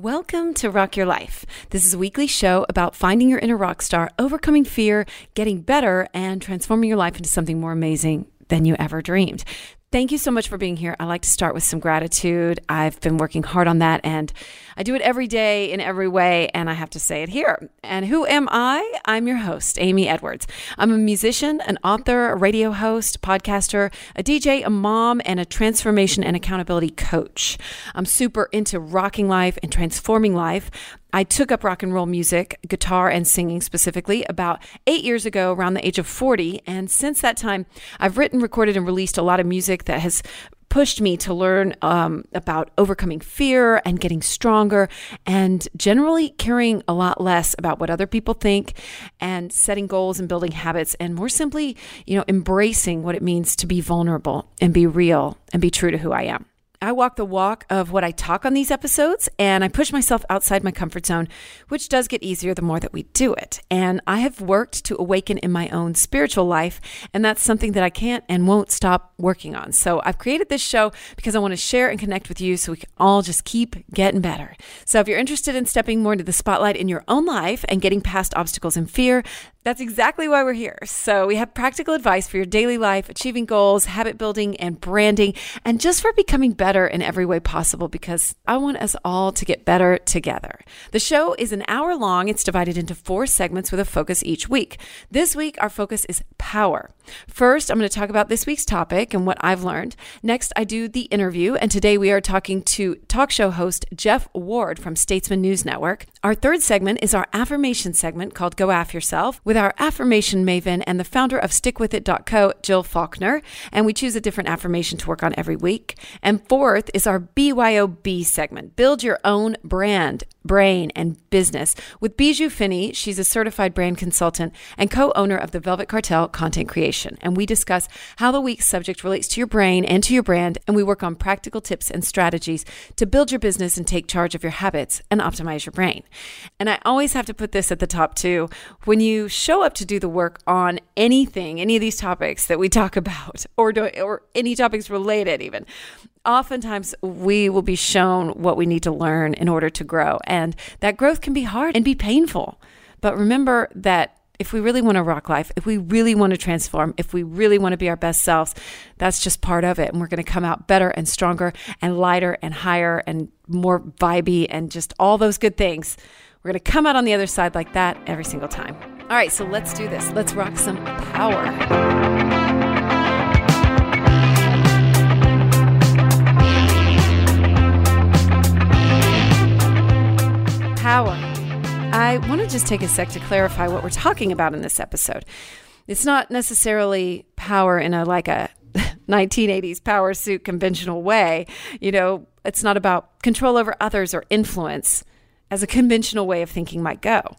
Welcome to Rock Your Life. This is a weekly show about finding your inner rock star, overcoming fear, getting better, and transforming your life into something more amazing than you ever dreamed. Thank you so much for being here. I like to start with some gratitude. I've been working hard on that and I do it every day in every way, and I have to say it here. And who am I? I'm your host, Amy Edwards. I'm a musician, an author, a radio host, podcaster, a DJ, a mom, and a transformation and accountability coach. I'm super into rocking life and transforming life. I took up rock and roll music, guitar and singing specifically, about eight years ago, around the age of 40. And since that time, I've written, recorded, and released a lot of music that has pushed me to learn um, about overcoming fear and getting stronger and generally caring a lot less about what other people think and setting goals and building habits and more simply, you know, embracing what it means to be vulnerable and be real and be true to who I am. I walk the walk of what I talk on these episodes and I push myself outside my comfort zone, which does get easier the more that we do it. And I have worked to awaken in my own spiritual life, and that's something that I can't and won't stop working on. So I've created this show because I want to share and connect with you so we can all just keep getting better. So if you're interested in stepping more into the spotlight in your own life and getting past obstacles and fear, that's exactly why we're here. So, we have practical advice for your daily life, achieving goals, habit building, and branding, and just for becoming better in every way possible because I want us all to get better together. The show is an hour long. It's divided into four segments with a focus each week. This week, our focus is power. First, I'm going to talk about this week's topic and what I've learned. Next, I do the interview, and today we are talking to talk show host Jeff Ward from Statesman News Network. Our third segment is our affirmation segment called Go Aff Yourself with our affirmation maven and the founder of StickWithIt.co, Jill Faulkner, and we choose a different affirmation to work on every week. And fourth is our BYOB segment, Build Your Own Brand, Brain, and Business with Bijou Finney. She's a certified brand consultant and co-owner of the Velvet Cartel Content Creation. And we discuss how the week's subject relates to your brain and to your brand, and we work on practical tips and strategies to build your business and take charge of your habits and optimize your brain. And I always have to put this at the top too. When you show up to do the work on anything, any of these topics that we talk about, or do, or any topics related, even. Oftentimes, we will be shown what we need to learn in order to grow. And that growth can be hard and be painful. But remember that if we really want to rock life, if we really want to transform, if we really want to be our best selves, that's just part of it. And we're going to come out better and stronger and lighter and higher and more vibey and just all those good things. We're going to come out on the other side like that every single time. All right, so let's do this. Let's rock some power. Power. I want to just take a sec to clarify what we're talking about in this episode. It's not necessarily power in a like a 1980s power suit conventional way. You know, it's not about control over others or influence as a conventional way of thinking might go.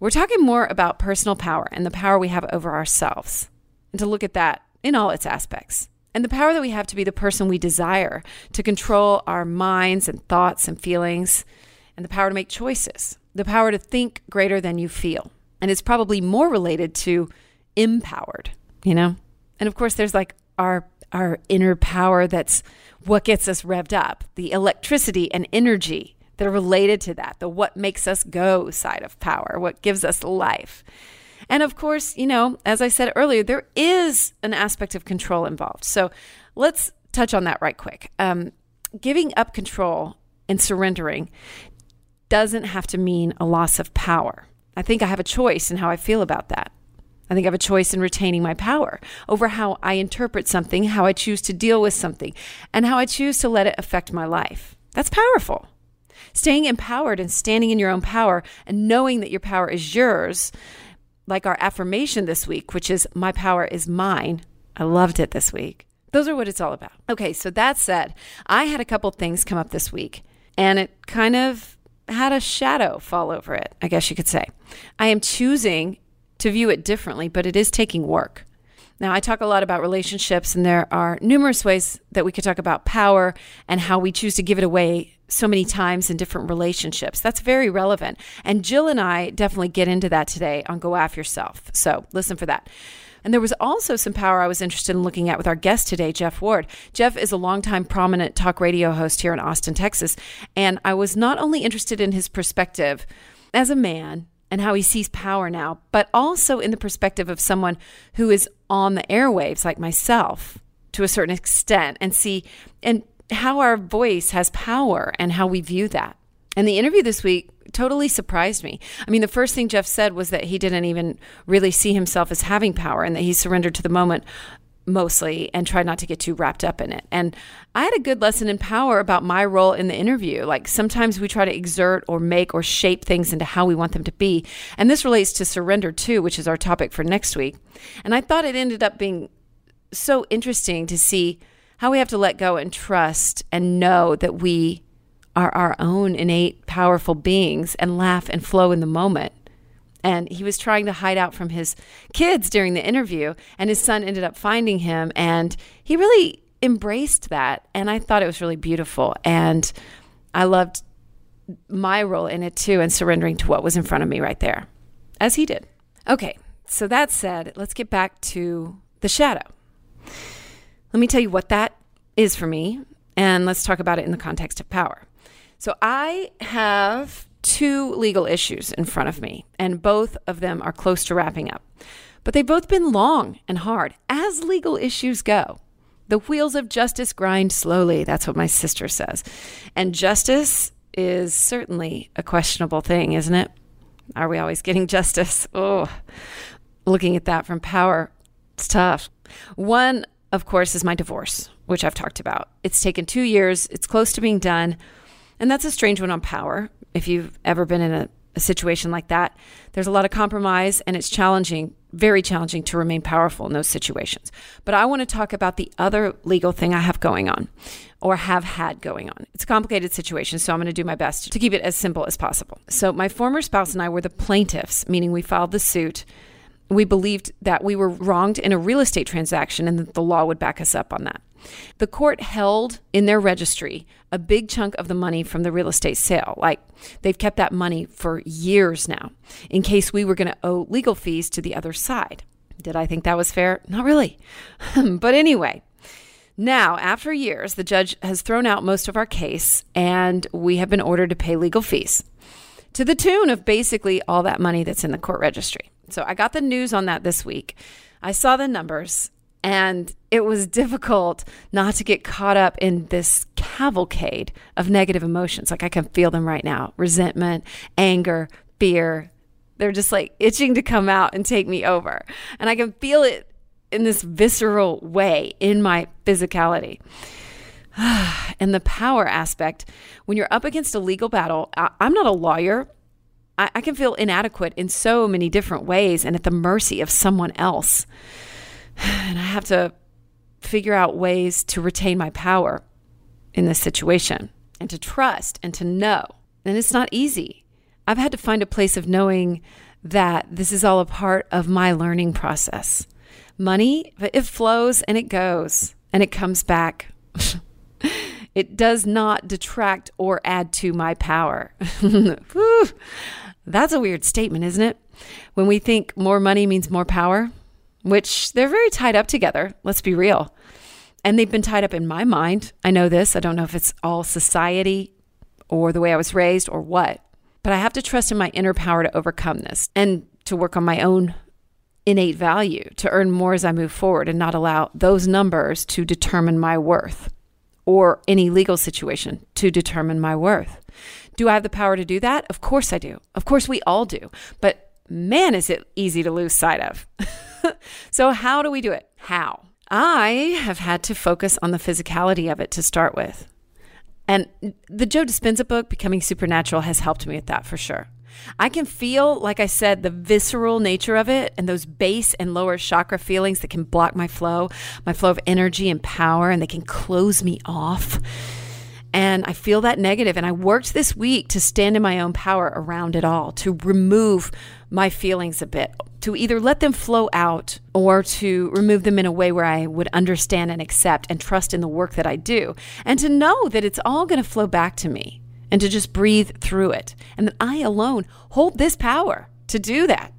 We're talking more about personal power and the power we have over ourselves, and to look at that in all its aspects. And the power that we have to be the person we desire, to control our minds and thoughts and feelings, and the power to make choices, the power to think greater than you feel. And it's probably more related to empowered, you know? And of course, there's like our our inner power that's what gets us revved up, the electricity and energy that are related to that, the what makes us go side of power, what gives us life. And of course, you know, as I said earlier, there is an aspect of control involved. So let's touch on that right quick. Um, giving up control and surrendering doesn't have to mean a loss of power. I think I have a choice in how I feel about that. I think I have a choice in retaining my power over how I interpret something, how I choose to deal with something, and how I choose to let it affect my life. That's powerful. Staying empowered and standing in your own power and knowing that your power is yours, like our affirmation this week, which is, My power is mine. I loved it this week. Those are what it's all about. Okay, so that said, I had a couple things come up this week, and it kind of had a shadow fall over it, I guess you could say. I am choosing to view it differently, but it is taking work. Now, I talk a lot about relationships, and there are numerous ways that we could talk about power and how we choose to give it away so many times in different relationships. That's very relevant. And Jill and I definitely get into that today on Go Aff Yourself. So listen for that. And there was also some power I was interested in looking at with our guest today, Jeff Ward. Jeff is a longtime prominent talk radio host here in Austin, Texas. And I was not only interested in his perspective as a man and how he sees power now, but also in the perspective of someone who is on the airwaves like myself to a certain extent and see and how our voice has power and how we view that. And the interview this week totally surprised me. I mean, the first thing Jeff said was that he didn't even really see himself as having power and that he surrendered to the moment mostly and tried not to get too wrapped up in it. And I had a good lesson in power about my role in the interview. Like sometimes we try to exert or make or shape things into how we want them to be. And this relates to surrender too, which is our topic for next week. And I thought it ended up being so interesting to see how we have to let go and trust and know that we are our own innate powerful beings and laugh and flow in the moment. And he was trying to hide out from his kids during the interview, and his son ended up finding him. And he really embraced that. And I thought it was really beautiful. And I loved my role in it too, and surrendering to what was in front of me right there, as he did. Okay, so that said, let's get back to the shadow. Let me tell you what that is for me, and let's talk about it in the context of power. So I have two legal issues in front of me, and both of them are close to wrapping up. But they've both been long and hard, as legal issues go. The wheels of justice grind slowly. That's what my sister says. And justice is certainly a questionable thing, isn't it? Are we always getting justice? Oh, looking at that from power, it's tough. One of course, is my divorce, which I've talked about. It's taken two years, it's close to being done. And that's a strange one on power. If you've ever been in a, a situation like that, there's a lot of compromise and it's challenging, very challenging to remain powerful in those situations. But I want to talk about the other legal thing I have going on or have had going on. It's a complicated situation, so I'm going to do my best to keep it as simple as possible. So, my former spouse and I were the plaintiffs, meaning we filed the suit we believed that we were wronged in a real estate transaction and that the law would back us up on that. The court held in their registry a big chunk of the money from the real estate sale. Like they've kept that money for years now in case we were going to owe legal fees to the other side. Did I think that was fair? Not really. but anyway, now, after years, the judge has thrown out most of our case and we have been ordered to pay legal fees to the tune of basically all that money that's in the court registry. So I got the news on that this week. I saw the numbers and it was difficult not to get caught up in this cavalcade of negative emotions. Like I can feel them right now resentment, anger, fear. They're just like itching to come out and take me over. And I can feel it in this visceral way in my physicality. and the power aspect, when you're up against a legal battle, I, am not a lawyer. I, I can feel inadequate in so many different ways and at the mercy of someone else. And I have to figure out ways to retain my power in this situation and to trust and to know. And it's not easy. I've had to find a place of knowing that this is all a part of my learning process. Money, it flows and it goes and it comes back. it does not detract or add to my power. That's a weird statement, isn't it? When we think more money means more power, which they're very tied up together, let's be real. And they've been tied up in my mind. I know this. I don't know if it's all society or the way I was raised or what, but I have to trust in my inner power to overcome this and to work on my own innate value to earn more as I move forward and not allow those numbers to determine my worth or any legal situation to determine my worth. Do I have the power to do that? Of course I do. Of course we all do. But man, is it easy to lose sight of. so, how do we do it? How? I have had to focus on the physicality of it to start with. And the Joe Dispenza book, Becoming Supernatural, has helped me with that for sure. I can feel, like I said, the visceral nature of it and those base and lower chakra feelings that can block my flow, my flow of energy and power, and they can close me off. And I feel that negative. And I worked this week to stand in my own power around it all, to remove my feelings a bit, to either let them flow out or to remove them in a way where I would understand and accept and trust in the work that I do, and to know that it's all going to flow back to me and to just breathe through it. And that I alone hold this power to do that.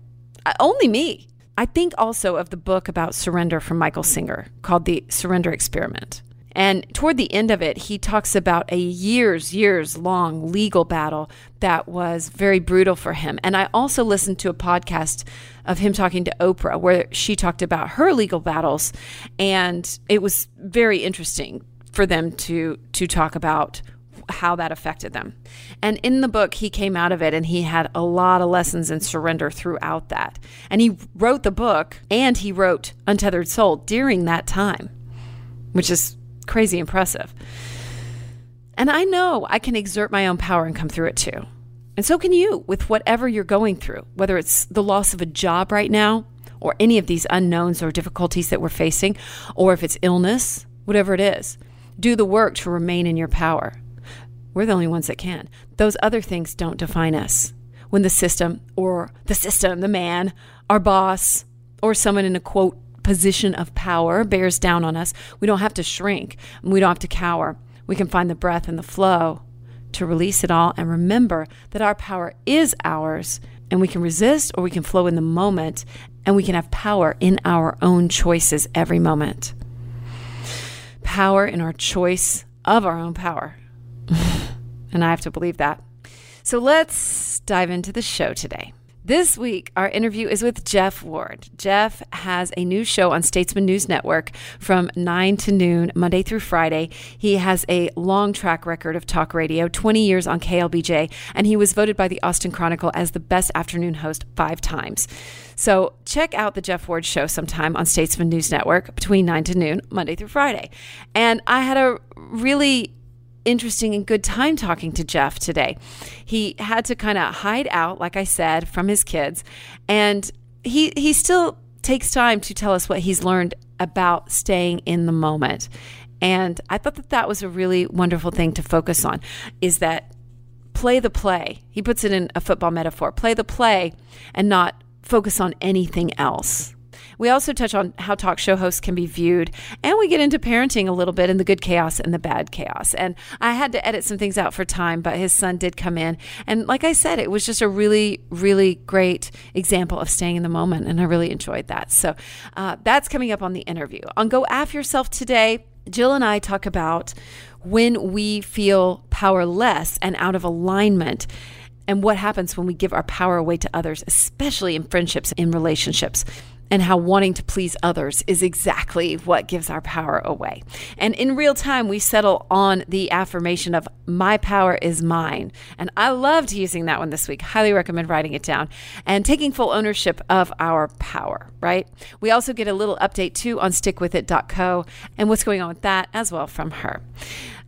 Only me. I think also of the book about surrender from Michael Singer called The Surrender Experiment. And toward the end of it, he talks about a years, years long legal battle that was very brutal for him. And I also listened to a podcast of him talking to Oprah where she talked about her legal battles. And it was very interesting for them to, to talk about how that affected them. And in the book, he came out of it and he had a lot of lessons in surrender throughout that. And he wrote the book and he wrote Untethered Soul during that time, which is crazy impressive. And I know I can exert my own power and come through it too. And so can you with whatever you're going through, whether it's the loss of a job right now, or any of these unknowns or difficulties that we're facing, or if it's illness, whatever it is. Do the work to remain in your power. We're the only ones that can. Those other things don't define us. When the system, or the system, the man, our boss, or someone in a quote position of power bears down on us, we don't have to shrink. We don't have to cower. We can find the breath and the flow to release it all and remember that our power is ours and we can resist or we can flow in the moment and we can have power in our own choices every moment. Power in our choice of our own power. and I have to believe that. So let's dive into the show today. This week, our interview is with Jeff Ward. Jeff has a new show on Statesman News Network from 9 to noon, Monday through Friday. He has a long track record of talk radio, 20 years on KLBJ, and he was voted by the Austin Chronicle as the best afternoon host five times. So check out the Jeff Ward show sometime on Statesman News Network between 9 to noon, Monday through Friday. And I had a really interesting and good time talking to Jeff today. He had to kind of hide out, like I said, from his kids, and he he still takes time to tell us what he's learned about staying in the moment. And I thought that that was a really wonderful thing to focus on is that play the play. He puts it in a football metaphor. Play the play and not focus on anything else. We also touch on how talk show hosts can be viewed, and we get into parenting a little bit and the good chaos and the bad chaos. And I had to edit some things out for time, but his son did come in. And like I said, it was just a really, really great example of staying in the moment, and I really enjoyed that. So uh, that's coming up on the interview. On Go Aff Yourself today, Jill and I talk about when we feel powerless and out of alignment and what happens when we give our power away to others, especially in friendships in relationships and how wanting to please others is exactly what gives our power away. And in real time, we settle on the affirmation of my power is mine. And I loved using that one this week. Highly recommend writing it down and taking full ownership of our power, right? We also get a little update too on stickwithit.co and what's going on with that as well from her.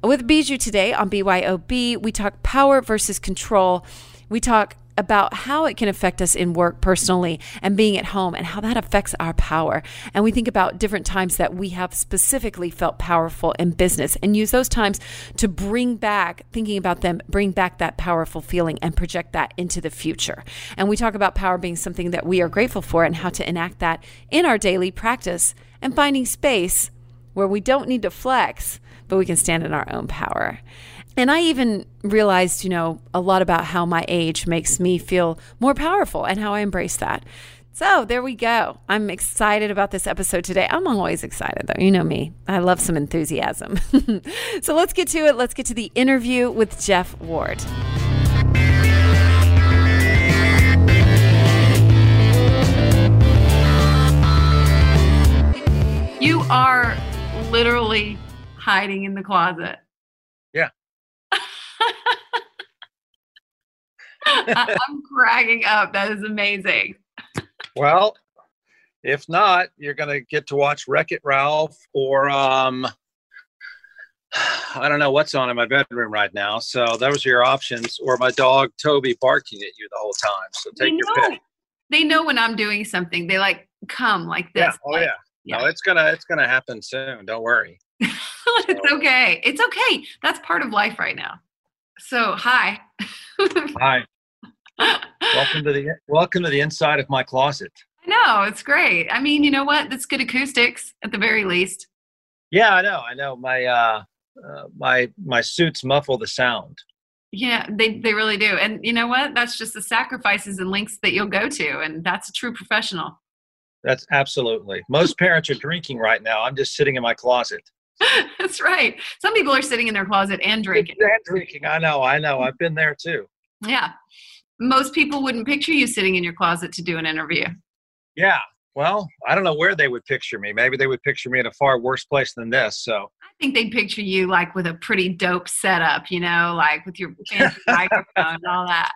With Bijou today on BYOB, we talk power versus control. We talk about how it can affect us in work personally and being at home and how that affects our power. And we think about different times that we have specifically felt powerful in business and use those times to bring back, thinking about them, bring back that powerful feeling and project that into the future. And we talk about power being something that we are grateful for and how to enact that in our daily practice and finding space where we don't need to flex, but we can stand in our own power. And I even realized, you know, a lot about how my age makes me feel more powerful and how I embrace that. So there we go. I'm excited about this episode today. I'm always excited, though. You know me, I love some enthusiasm. so let's get to it. Let's get to the interview with Jeff Ward. You are literally hiding in the closet. I'm cracking up. That is amazing. well, if not, you're going to get to watch Wreck It Ralph or um, I don't know what's on in my bedroom right now. So those are your options, or my dog Toby barking at you the whole time. So take they your know. pick. They know when I'm doing something. They like come like this. Yeah. Oh like, yeah. No, it's gonna it's gonna happen soon. Don't worry. it's okay. It's okay. That's part of life right now. So, hi. Hi. welcome to the welcome to the inside of my closet. I know it's great. I mean, you know what? That's good acoustics at the very least. Yeah, I know. I know. My uh, uh my my suits muffle the sound. Yeah, they they really do. And you know what? That's just the sacrifices and links that you'll go to, and that's a true professional. That's absolutely. Most parents are drinking right now. I'm just sitting in my closet. That's right. Some people are sitting in their closet and drinking. And drinking. I know. I know. I've been there too. Yeah. Most people wouldn't picture you sitting in your closet to do an interview. Yeah. Well, I don't know where they would picture me. Maybe they would picture me in a far worse place than this. So I think they'd picture you like with a pretty dope setup, you know, like with your fancy microphone and all that.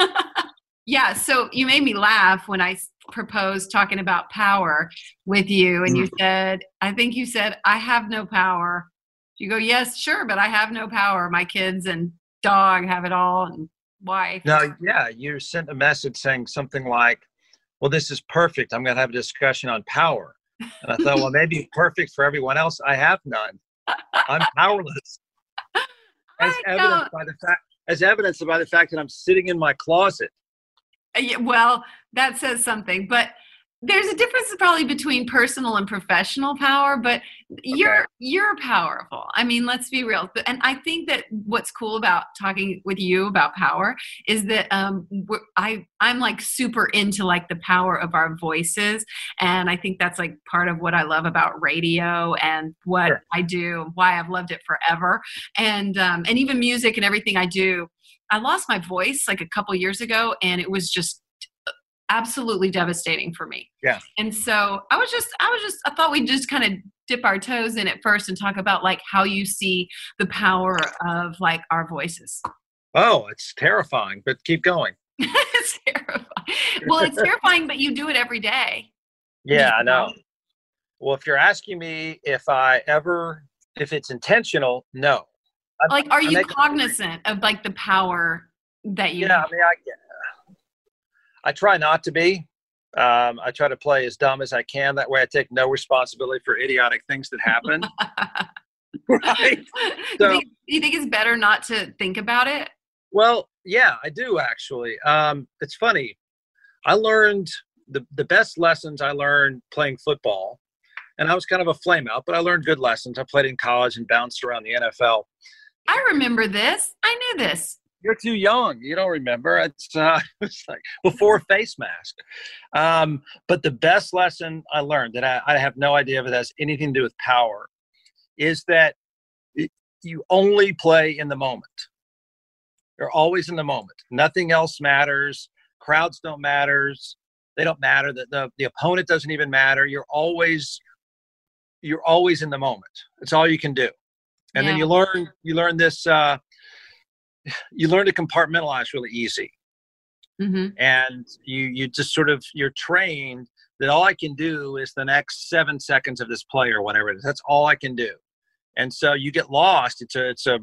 yeah. So you made me laugh when I proposed talking about power with you, and you mm. said, I think you said, I have no power. You go, yes, sure, but I have no power. My kids and dog have it all, and wife. No, yeah, you sent a message saying something like, well, this is perfect. I'm going to have a discussion on power. And I thought, well, maybe perfect for everyone else. I have none. I'm powerless. As evidence by the fact, as evidence by the fact that I'm sitting in my closet. Uh, well, that says something. But there's a difference probably between personal and professional power but you're you're powerful i mean let's be real and i think that what's cool about talking with you about power is that um i i'm like super into like the power of our voices and i think that's like part of what i love about radio and what sure. i do why i've loved it forever and um and even music and everything i do I lost my voice like a couple years ago and it was just uh, absolutely devastating for me. Yeah. And so I was just, I was just, I thought we'd just kind of dip our toes in it first and talk about like how you see the power of like our voices. Oh, it's terrifying, but keep going. it's terrifying. Well, it's terrifying, but you do it every day. Yeah, I know. Well, if you're asking me if I ever, if it's intentional, no. I'm, like, are you cognizant of like the power that you? Yeah, have? I mean, I, I try not to be. Um, I try to play as dumb as I can. That way, I take no responsibility for idiotic things that happen. right. So, you, think, you think it's better not to think about it? Well, yeah, I do actually. Um, it's funny. I learned the the best lessons I learned playing football, and I was kind of a flame out, but I learned good lessons. I played in college and bounced around the NFL. I remember this. I knew this you're too young. You don't remember. It's, uh, it's like before face mask. Um, but the best lesson I learned that I, I, have no idea if it has anything to do with power is that it, you only play in the moment. You're always in the moment. Nothing else matters. Crowds don't matter. They don't matter. The, the, the opponent doesn't even matter. You're always you're always in the moment. It's all you can do. And yeah. then you learn you learn this uh, you learn to compartmentalize really easy. Mm-hmm. And you you just sort of you're trained that all I can do is the next seven seconds of this play or whatever it is. That's all I can do. And so you get lost. It's a it's a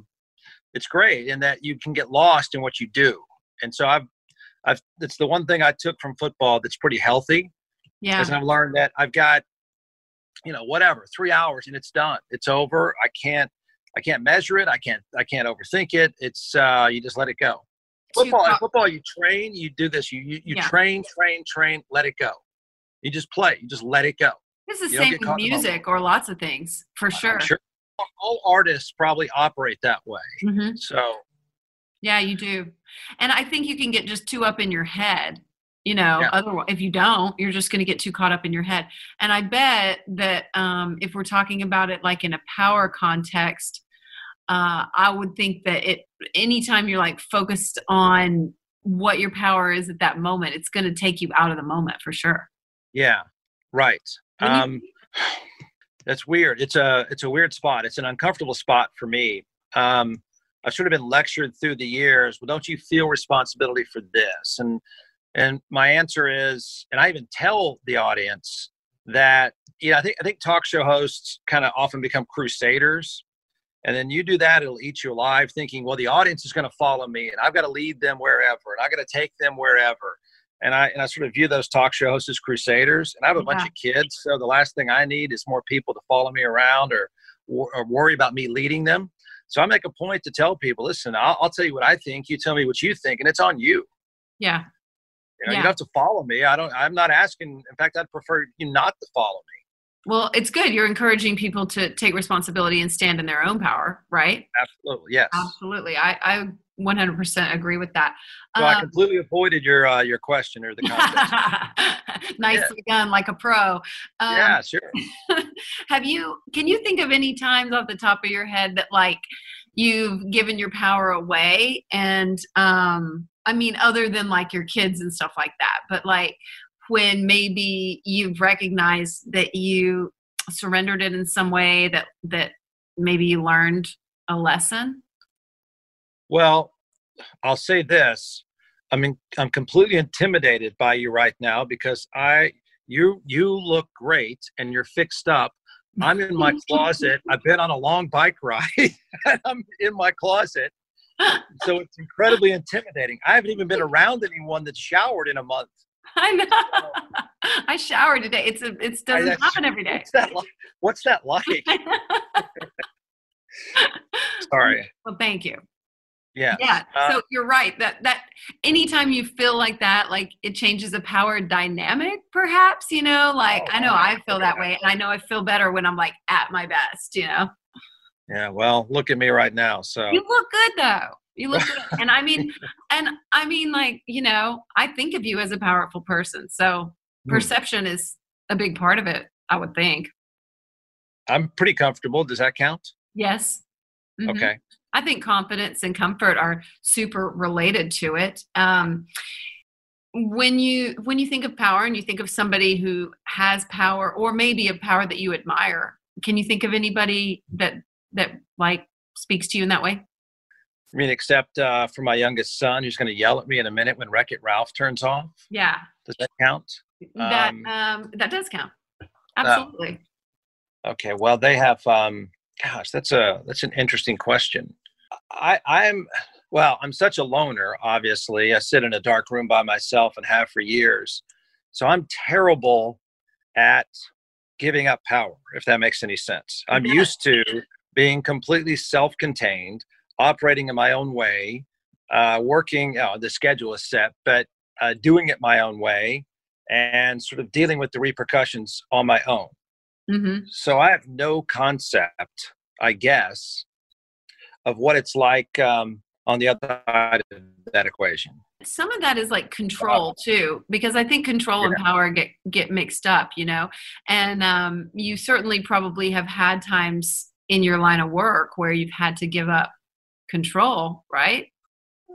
it's great in that you can get lost in what you do. And so I've I've it's the one thing I took from football that's pretty healthy. Yeah. Because I've learned that I've got, you know, whatever, three hours and it's done. It's over. I can't I can't measure it. I can't I can't overthink it. It's uh, you just let it go. Football, football, you train. You do this. You you, you yeah. train, train, train. Let it go. You just play. You just let it go. It's the you same with music or lots of things for sure. sure. All artists probably operate that way. Mm-hmm. So. Yeah, you do, and I think you can get just too up in your head you know yeah. otherwise if you don't you're just going to get too caught up in your head and i bet that um, if we're talking about it like in a power context uh, i would think that it anytime you're like focused on what your power is at that moment it's going to take you out of the moment for sure. Yeah right. Um, that's weird. It's a it's a weird spot. It's an uncomfortable spot for me. Um, i've sort of been lectured through the years well don't you feel responsibility for this? And and my answer is, and I even tell the audience that, yeah, I think I think talk show hosts kind of often become crusaders. And then you do that, it'll eat you alive, thinking, well, the audience is going to follow me and I've got to lead them wherever and I've got to take them wherever. And I and I sort of view those talk show hosts as crusaders. And I have a yeah. bunch of kids, so the last thing I need is more people to follow me around or or worry about me leading them. So I make a point to tell people, listen, I'll, I'll tell you what I think. You tell me what you think, and it's on you. Yeah. You, know, Yeah. you don't have to follow me. I don't. I'm not asking. In fact, I'd prefer you not to follow me. Well, it's good. You're encouraging people to take responsibility and stand in their own power, right? Absolutely, yes. Absolutely. I, I 100% agree with that. So I Um, completely avoided your uh, your question or the context. nicely done, like a pro. Um, yeah, sure. have you can you think of any times off the top of your head that like you've given your power away and um i mean other than like your kids and stuff like that but like when maybe you've recognized that you surrendered it in some way that that maybe you learned a lesson Well, I'll say this. I mean, I'm completely intimidated by you right now because I you you look great and you're fixed up. I'm in my closet. I've been on a long bike ride. I'm in my closet. So it's incredibly intimidating. I haven't even been around anyone that showered in a month. i know i showered today it's a it doesn't happen every day What's that like? What's that like? Sorry. well thank you Yeah. yeah Uh, so you're right that that anytime you feel like that like it changes the power dynamic perhaps you know like Oh, i know i feel that way and i know i feel better when i'm like at my best you know Yeah. Well, look at me right now. So you look good though you look good and i mean and i mean like you know i think of you as a powerful person so Hmm. perception is a big part of it i would think I'm pretty comfortable. Does that count? yes Mhm. Okay. I think confidence and comfort are super related to it. Um, when you when you think of power and you think of somebody who has power or maybe a power that you admire, can you think of anybody that that like speaks to you in that way? I mean, except uh, for my youngest son, who's going to yell at me in a minute when Wreck It Ralph turns off. Yeah, Does that count? that Um, um, that does count. Absolutely. Okay. Well, they have. Um, gosh, that's a that's an interesting question. I I'm well. I'm such a loner. Obviously, I sit in a dark room by myself and have for years. So I'm terrible at giving up power. If that makes any sense. I'm used to being completely self-contained, operating in my own way, uh, working. You know, the schedule is set, but uh, doing it my own way, and sort of dealing with the repercussions on my own. hmm So I have no concept, I guess, of what it's like um, on the other side of that equation. some of that is like control too because i think control and power get get mixed up you know and um, you certainly probably have had times in your line of work where you've had to give up control right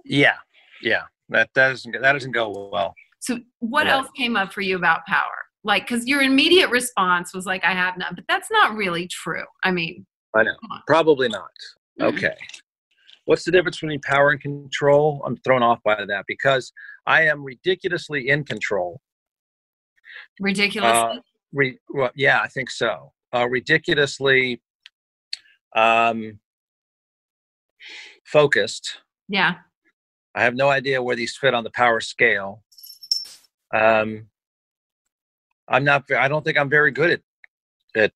Yeah, yeah, that that doesn't that doesn't go well. so what else came up for you about power like because your immediate response was like i have none but that's not really true i mean I know, probably not. Mhm. Okay, what's the difference between power and control? I'm thrown off by that because I am ridiculously in control. ridiculous Uh, Re, well, yeah, I think so. Uh, ridiculously um, focused. yeah I have no idea where these fit on the power scale. Um, I'm not. I don't think I'm very good at at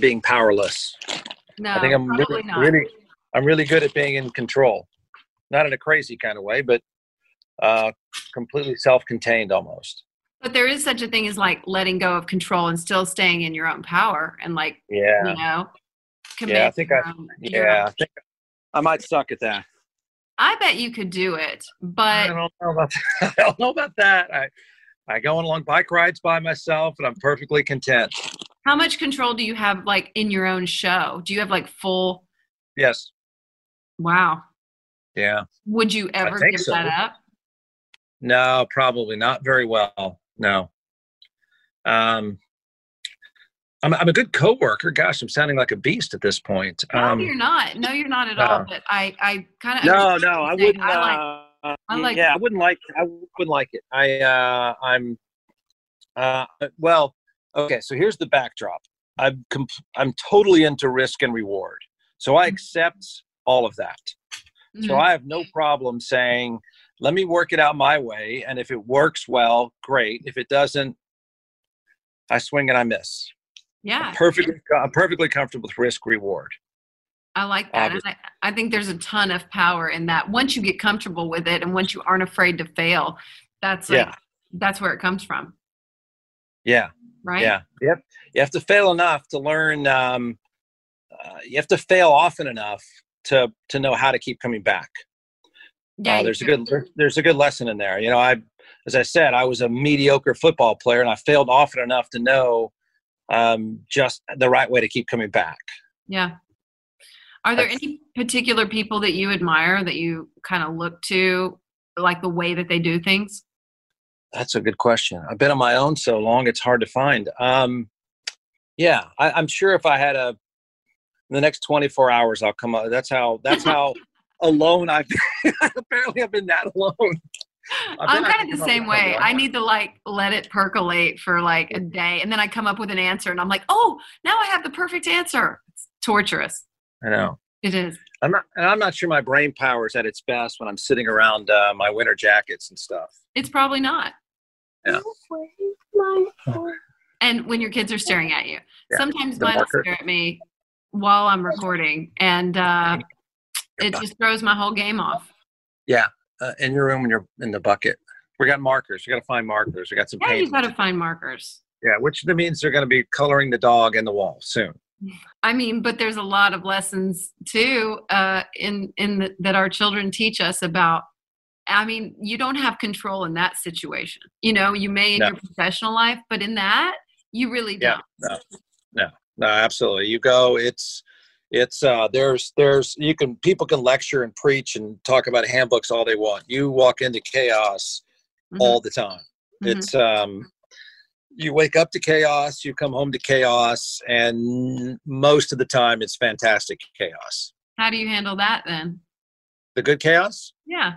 being powerless. no I think I'm really, not really, I'm really good at being in control. Not in a crazy kind of way, but uh, completely self-contained almost. but there is such a thing as like letting go of control and still staying in your own power and like Yeah, you know commit yeah. I think I. own- Yeah, I think I might suck at that. I bet you could do it but I don't know about that. I don't know about that. I I go on long bike rides by myself, and I'm perfectly content. how much control do you have like in your own show do you have like full Yes. wow Yeah. would you ever give so. that up No, probably not very well. No. Um, I'm, I'm a good coworker. Gosh, I'm sounding like a beast at this point. no Um, you're not no you're not at all but i i kind of no, no, I wouldn't. I like- uh, I like- yeah, I wouldn't like. I wouldn't like it. I, uh, I'm. Uh, well, okay. So here's the backdrop. I'm comp- I'm totally into risk and reward. So I Mhm. accept all of that. So I have no problem saying, let me work it out my way. And if it works well, great. If it doesn't, I swing and I miss. Yeah. Perfectly, I'm perfectly comfortable with risk reward. I like that. And I, I think there's a ton of power in that. Once you get comfortable with it and once you aren't afraid to fail, that's like, Yeah. that's where it comes from. Yeah. Right. Yeah. Yep. You have to fail enough to learn. Um, uh, you have to fail often enough to to know how to keep coming back. Yeah. Uh, there's a good there's a good lesson in there. You know, I as I said, I was a mediocre football player, and I failed often enough to know um, just the right way to keep coming back. Yeah. Are there That's- any particular people that you admire that you kind of look to, like the way that they do things? That's a good question. I've been on my own so long; it's hard to find. Um, yeah, I, I'm sure if I had a in the next 24 hours, I'll come up. That's how. That's how alone I've. Been. Apparently, I've been that alone. I I'm kind of the same way. something. I need to like let it percolate for like a day and then I come up with an answer and I'm like, oh, now I have the perfect answer. It's torturous. I know. It is. I'm not. And I'm not sure my brain power is at its best when I'm sitting around uh, my winter jackets and stuff. It's probably not. Yeah. And when your kids are staring at you, Yeah. sometimes The mine will stare at me while I'm recording, and uh, it just throws my whole game off. Yeah, uh, in your room when you're in the bucket. We got markers. We got to find markers. We got some Yeah, paint. you've got to find markers. Yeah, which means they're going to be coloring the dog and the wall soon. I mean, but there's a lot of lessons too uh, in in the, that our children teach us about. I mean, you don't have control in that situation. You know, you may in No. your professional life, but in that, you really don't. no, no, no, absolutely. You go. It's it's uh there's there's you can people can lecture and preach and talk about handbooks all they want. You walk into chaos Mhm, all the time. mhm. It's um you wake up to chaos, you come home to chaos, and most of the time it's fantastic chaos. How do you handle that then? The good chaos, Yeah.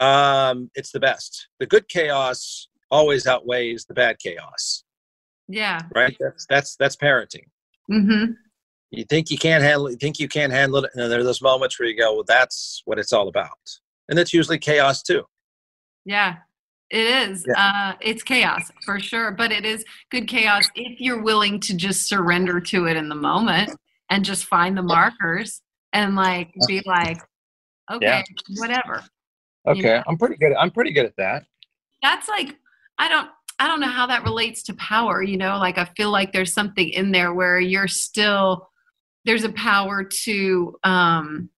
um, it's the best. The good chaos always outweighs the bad chaos, Yeah. right? That's that's that's parenting. Mm-hmm. You think you can't handle it, you think you can't handle it, and there are those moments where you go, Well, that's what it's all about. And that's usually chaos too. Yeah. It is. Uh, it's chaos for sure, but it is good chaos if you're willing to just surrender to it in the moment and just find the markers and like be like, okay, Yeah. whatever. You Okay. I'm pretty good I'm pretty good at that. That's like I don't I don't know how that relates to power, you know, like I feel like there's something in there where you're still there's a power to um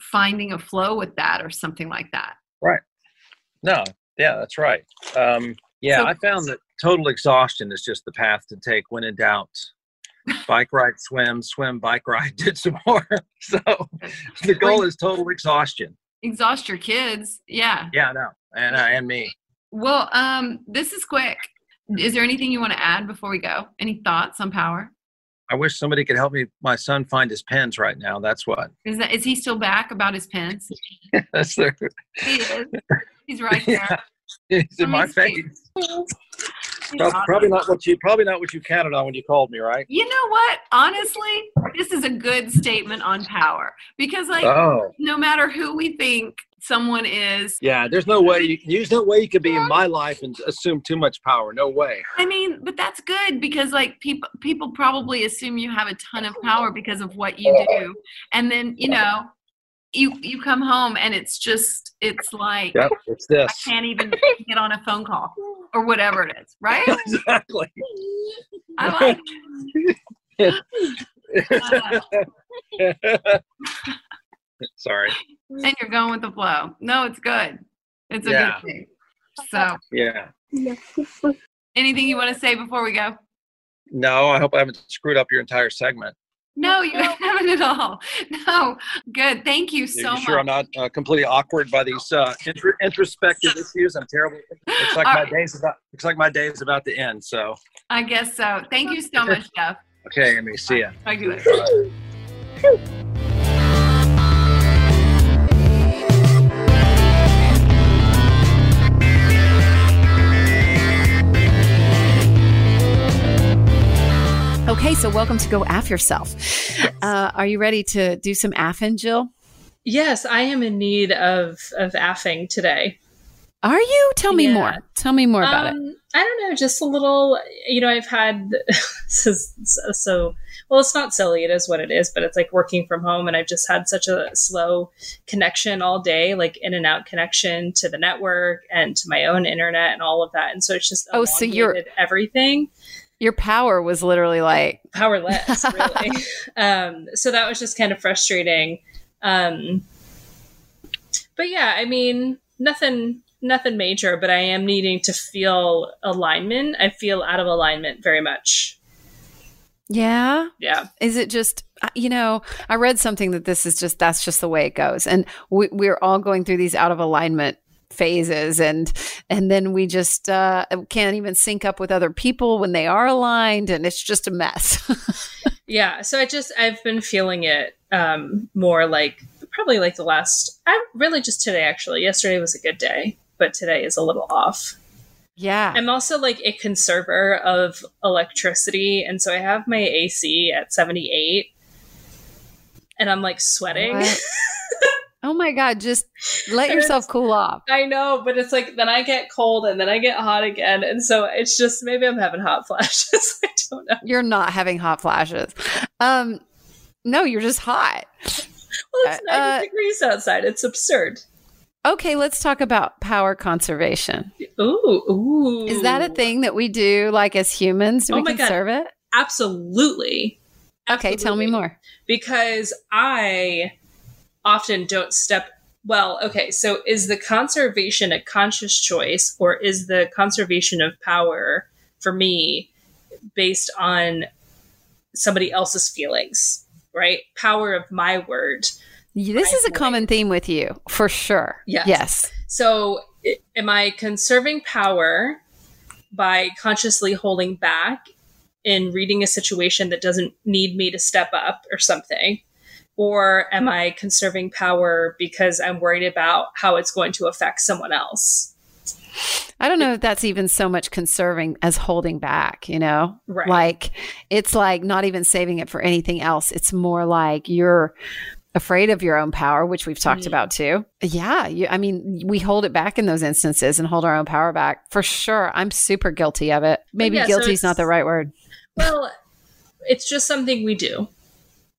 finding a flow with that or something like that. Right. No, yeah, that's right. Um, yeah, So- I found that total exhaustion is just the path to take when in doubt. Bike ride, swim, swim, bike ride, did some more. So the goal is total exhaustion. Exhaust your kids. Yeah. Yeah, no, and uh, and me. Well, um, this is quick. Is there anything you want to add before we go? Any thoughts on power? I wish somebody could help me. My son find his pens right now. That's what. Is that is he still back about his pens? That's their. He is. He's right there. Yeah, it's in my face. He's awesome. Probably not what you. Probably not what you counted on when you called me, right? You know what? Honestly, this is a good statement on power because, like, Oh, no matter who we think someone is, yeah. There's no way. You, there's no way you could be in my life and assume too much power. No way. I mean, but that's good because, like, people people probably assume you have a ton of power because of what you do, and then you know, you you come home and it's just it's like Yep. It's I can't even get on a phone call or whatever it is, right? exactly. I like. Uh, Sorry. and you're going with the flow. No, it's good. It's a Yeah. good thing. So, Yeah. anything you want to say before we go? No, I hope I haven't screwed up your entire segment. No, you haven't at all. No, good. Thank you Are so you sure I'm much. not uh, completely awkward by these uh, intro- introspective issues? I'm terrible. Looks like All my right. day's about. Looks like my day is about to end. So, I guess so. Thank you so much, Jeff. okay, Amy. See ya. Talk Okay, so welcome to Go Aff Yourself. Uh, are you ready to do some affing, Jill? Yes, I am in need of of affing today. Are you? Tell me Yeah. more. Tell me more about it. Um, I don't know, just a little, you know, I've had so, so, well, it's not silly. It is what it is, but it's like working from home and I've just had such a slow connection all day, like in and out connection to the network and to my own internet and all of that. And so it's just, oh, so you're everything. Your power was literally like powerless, really. um, so that was just kind of frustrating. Um, but yeah, I mean, nothing nothing major, but I am needing to feel alignment. I feel out of alignment very much. Yeah. Yeah. Is it just, uh, you know, I read something that this is just, that's just the way it goes. And we, we're all going through these out of alignment phases and and then we just uh, can't even sync up with other people when they are aligned and it's just a mess yeah so i just i've been feeling it um more like probably like the last i really just today actually yesterday was a good day but today is a little off. Yeah. I'm also like a conserver of electricity. And so I have my AC at 78 and I'm like sweating. oh my God. Just let yourself cool off. I know, but it's like then I get cold and then I get hot again. And so it's just maybe I'm having hot flashes. I don't know. You're not having hot flashes. Um, no, you're just hot. Well, it's 90 uh, degrees outside. It's absurd. Okay, let's talk about power conservation. Ooh, ooh. Is that a thing that we do like as humans? Do oh we conserve God. it? Absolutely. Okay, tell me more. Because I often don't step well, okay, so is the conservation a conscious choice or is the conservation of power for me based on somebody else's feelings, right? Power of my word this is a common theme with you, for sure. Yes. Yes. So, am I conserving power by consciously holding back in reading a situation that doesn't need me to step up or something? Or am I conserving power because I'm worried about how it's going to affect someone else? I don't know if that's even so much conserving as holding back, you know? Right. Like it's like not even saving it for anything else. It's more like you're afraid of your own power, which we've talked mm-hmm. about too. Yeah, you, I mean, we hold it back in those instances and hold our own power back for sure. I'm super guilty of it. Maybe yeah, guilty so is not the right word. Well, it's just something we do.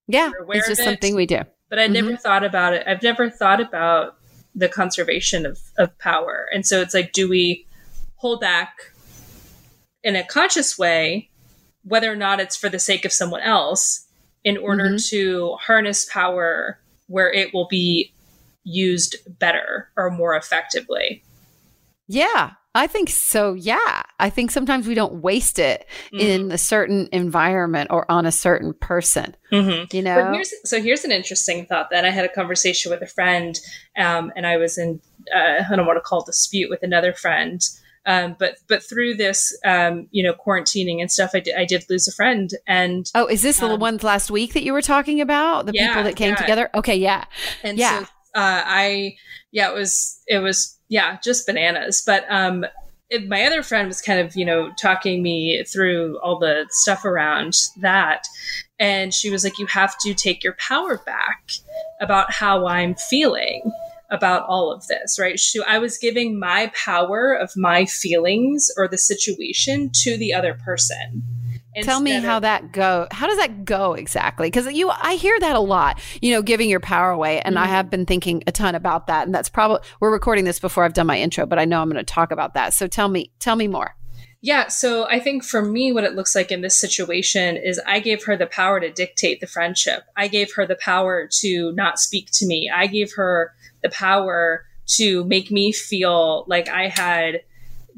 Yeah, it's just it, something we do. But I mm-hmm. never thought about it. I've never thought about the conservation of, of power. And so it's like, do we hold back in a conscious way, whether or not it's for the sake of someone else? in order mm-hmm. to harness power where it will be used better or more effectively. Yeah, I think so. Yeah. I think sometimes we don't waste it mm-hmm. in a certain environment or on a certain person. Mm-hmm. You know? Here's, so here's an interesting thought that I had a conversation with a friend um, and I was in, uh, I don't want to call dispute with another friend um, but but through this, um, you know, quarantining and stuff, I did, I did lose a friend. And oh, is this um, the one last week that you were talking about? The yeah, people that came yeah. together? Okay, yeah, and yeah. So, uh, I yeah, it was it was yeah, just bananas. But um, it, my other friend was kind of you know talking me through all the stuff around that, and she was like, "You have to take your power back about how I'm feeling." about all of this, right? So I was giving my power of my feelings or the situation to the other person. Tell me how of, that go. How does that go exactly? Because you, I hear that a lot. You know, giving your power away, and mm-hmm. I have been thinking a ton about that. And that's probably we're recording this before I've done my intro, but I know I'm going to talk about that. So tell me, tell me more. Yeah, so I think for me, what it looks like in this situation is I gave her the power to dictate the friendship. I gave her the power to not speak to me. I gave her the power to make me feel like I had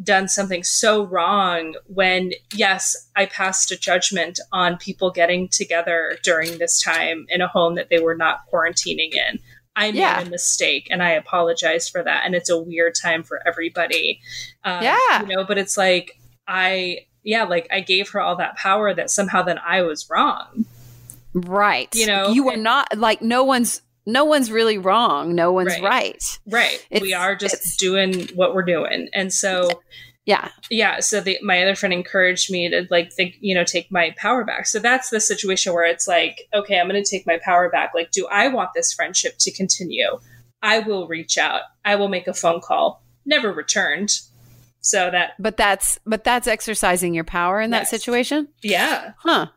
done something so wrong when, yes, I passed a judgment on people getting together during this time in a home that they were not quarantining in. I made yeah. a mistake and I apologize for that. And it's a weird time for everybody. Um, yeah. You know, but it's like, I, yeah, like I gave her all that power that somehow then I was wrong. Right. You know, you were not like, no one's no one's really wrong. No one's right. Right. right. we are just doing what we're doing. And so yeah. Yeah. So the, my other friend encouraged me to like think, you know, take my power back. So that's the situation where it's like, okay, I'm going to take my power back. Like, do I want this friendship to continue? I will reach out. I will make a phone call. Never returned. So that, But that's but that's exercising your power in that situation? yeah. Huh.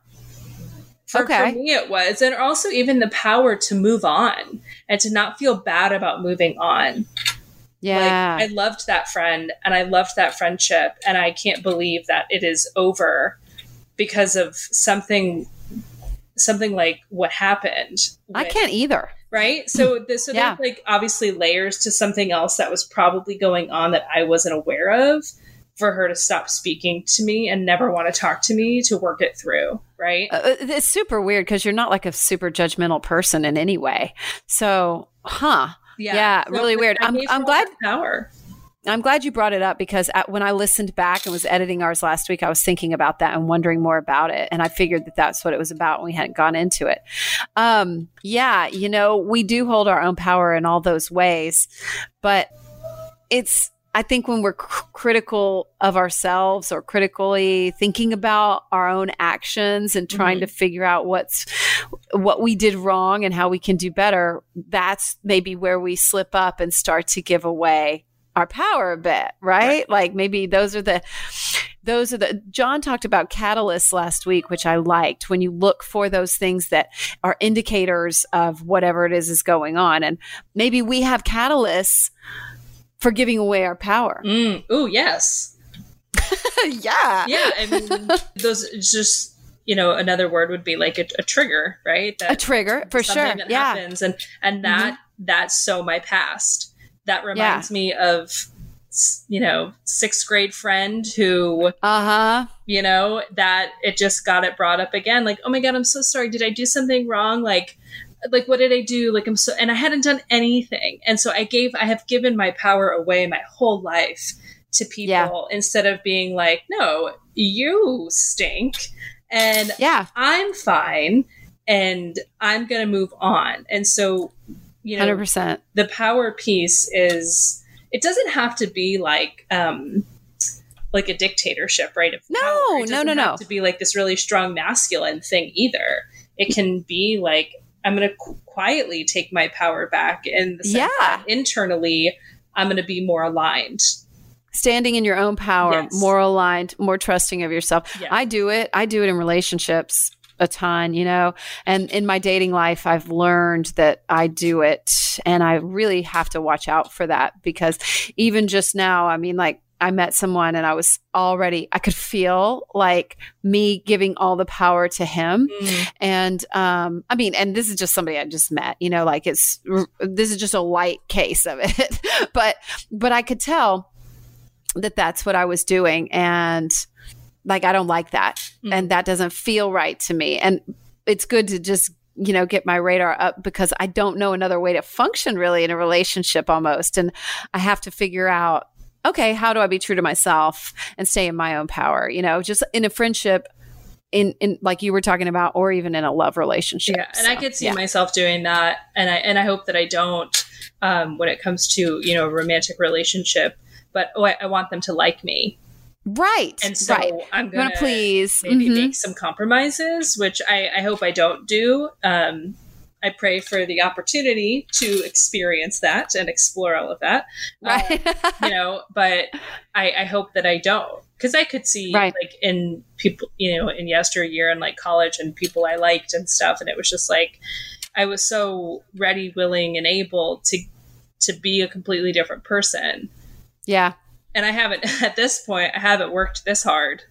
For, Okay. for me, it was. And also even the power to move on and to not feel bad about moving on. Yeah. Like, I loved that friend and I loved that friendship. And I can't believe that it is over because of something, something like what happened. I can't either. Right. So this, so Yeah. there's like obviously layers to something else that was probably going on that I wasn't aware of for her to stop speaking to me and never want to talk to me to work it through. Right. Uh, it's super weird because you're not like a super judgmental person in any way. So, huh. yeah, really weird. I'm- I'm glad- power. I'm glad you brought it up because when I listened back and was editing ours last week, I was thinking about that and wondering more about it. And I figured that that's what it was about. And we hadn't gone into it. Um, yeah, you know, we do hold our own power in all those ways, but it's, I think when we're c- critical of ourselves or critically thinking about our own actions and trying mm-hmm. to figure out what's what we did wrong and how we can do better, that's maybe where we slip up and start to give away our power a bit, right? Like maybe those are the those are the John talked about catalysts last week, which I liked when you look for those things that are indicators of whatever it is is going on. And maybe we have catalysts for giving away our power. Mm. Oh, yes. yeah. Yeah. I mean, those it's just, you know, another word would be like a, a trigger, right? A trigger for sure. that Yeah. Mm-hmm. happens and and that that's so my past that reminds me of you know sixth grade friend who Uh-huh. you know that it just got it brought up again like oh my god i'm so sorry did i do something wrong like like what did i do like i'm so and i hadn't done anything and so i gave i have given my power away my whole life to people Yeah. instead of being like no you stink and Yeah. I'm fine and I'm going to move on. And so, you know, 100%. the power piece is it doesn't have to be like um like a dictatorship, right? Of No, no, no, have no. To be like this really strong masculine thing either. It can be like I'm going to qu- quietly take my power back And Yeah. internally I'm going to be more aligned. standing in your own power, Yes. more aligned, more trusting of yourself. I do it. I do it in relationships a ton, you know. And in my dating life, I've learned that I do it and I really have to watch out for that because even just now, I mean like I met someone and I was already I could feel like me giving all the power to him. And um i mean and this is just somebody i just met you know like it's this is just a light case of it. But but i could tell that that's what i was doing and like i don't like that. Mhm. and that doesn't feel right to me. And it's good to just you know get my radar up because i don't know another way to function really in a relationship almost. And i have to figure out okay how do i be true to myself and stay in my own power you know just in a friendship in in like you were talking about or even in a love relationship Yeah, and I could see yeah. myself doing that, and I and I hope that I don't um, when it comes to you know a romantic relationship. But oh, I, I want them to like me, right and so right I'm gonna please maybe Mhm. make some compromises, which I, I hope I don't do. Um, I pray for the opportunity to experience that and explore all of that. Uh, right you know, but I, I hope that I don't because I could see Right. like in people, you know, in yesteryear and like college and people I liked and stuff, and it was just like I was so ready, willing, and able to to be a completely different person. yeah And I haven't at this point, I haven't worked this hard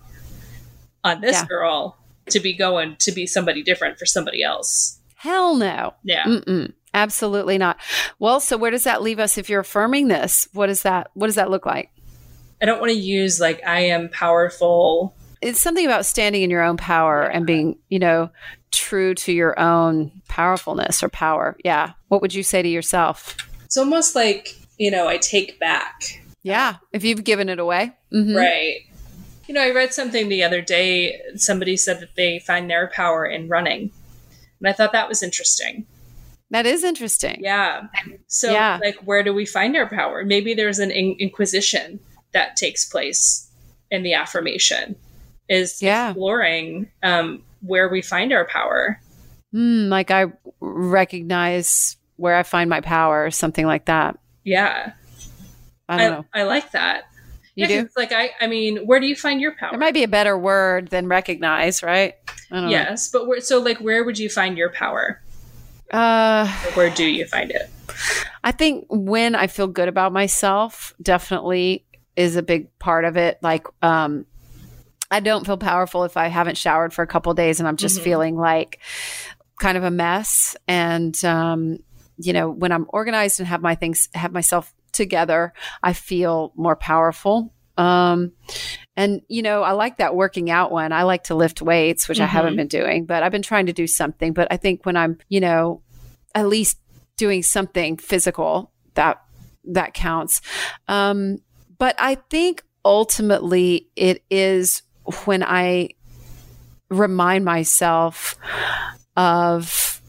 on this Yeah. girl to be going to be somebody different for somebody else. Hell no Yeah. Mm-mm. absolutely not well so where does that leave us if you're affirming this what does that what does that look like I don't want to use like I am powerful. it's something about standing in your own power and being you know true to your own powerfulness or power yeah what would you say to yourself It's almost like, you know, I take back yeah if you've given it away Mhm. Right. You know, I read something the other day. Somebody said that they find their power in running. And I thought that was interesting. that is interesting Yeah. So, Yeah. like, where do we find our power? Maybe there's an in- inquisition that takes place in the affirmation, is Yeah. exploring um, where we find our power. Hmm, like i recognize where i find my power or something like that Yeah. i don't I, know I like that. You Yeah, do? it's like I, I mean, where do you find your power? There might be a better word than recognize, right? I don't know. yes, but where, so like, where would you find your power? Uh, where do you find it? I think when I feel good about myself, definitely is a big part of it. Like, um, I don't feel powerful if I haven't showered for a couple days and I'm just Mhm. feeling like kind of a mess. And, um, you know, when I'm organized and have my things, have myself together, I feel more powerful. Um, and you know, I like that working out one. I like to lift weights, which I haven't Mhm. been doing, but I've been trying to do something. But I think when I'm, you know, at least doing something physical, that that counts. Um, but I think ultimately it is when I remind myself of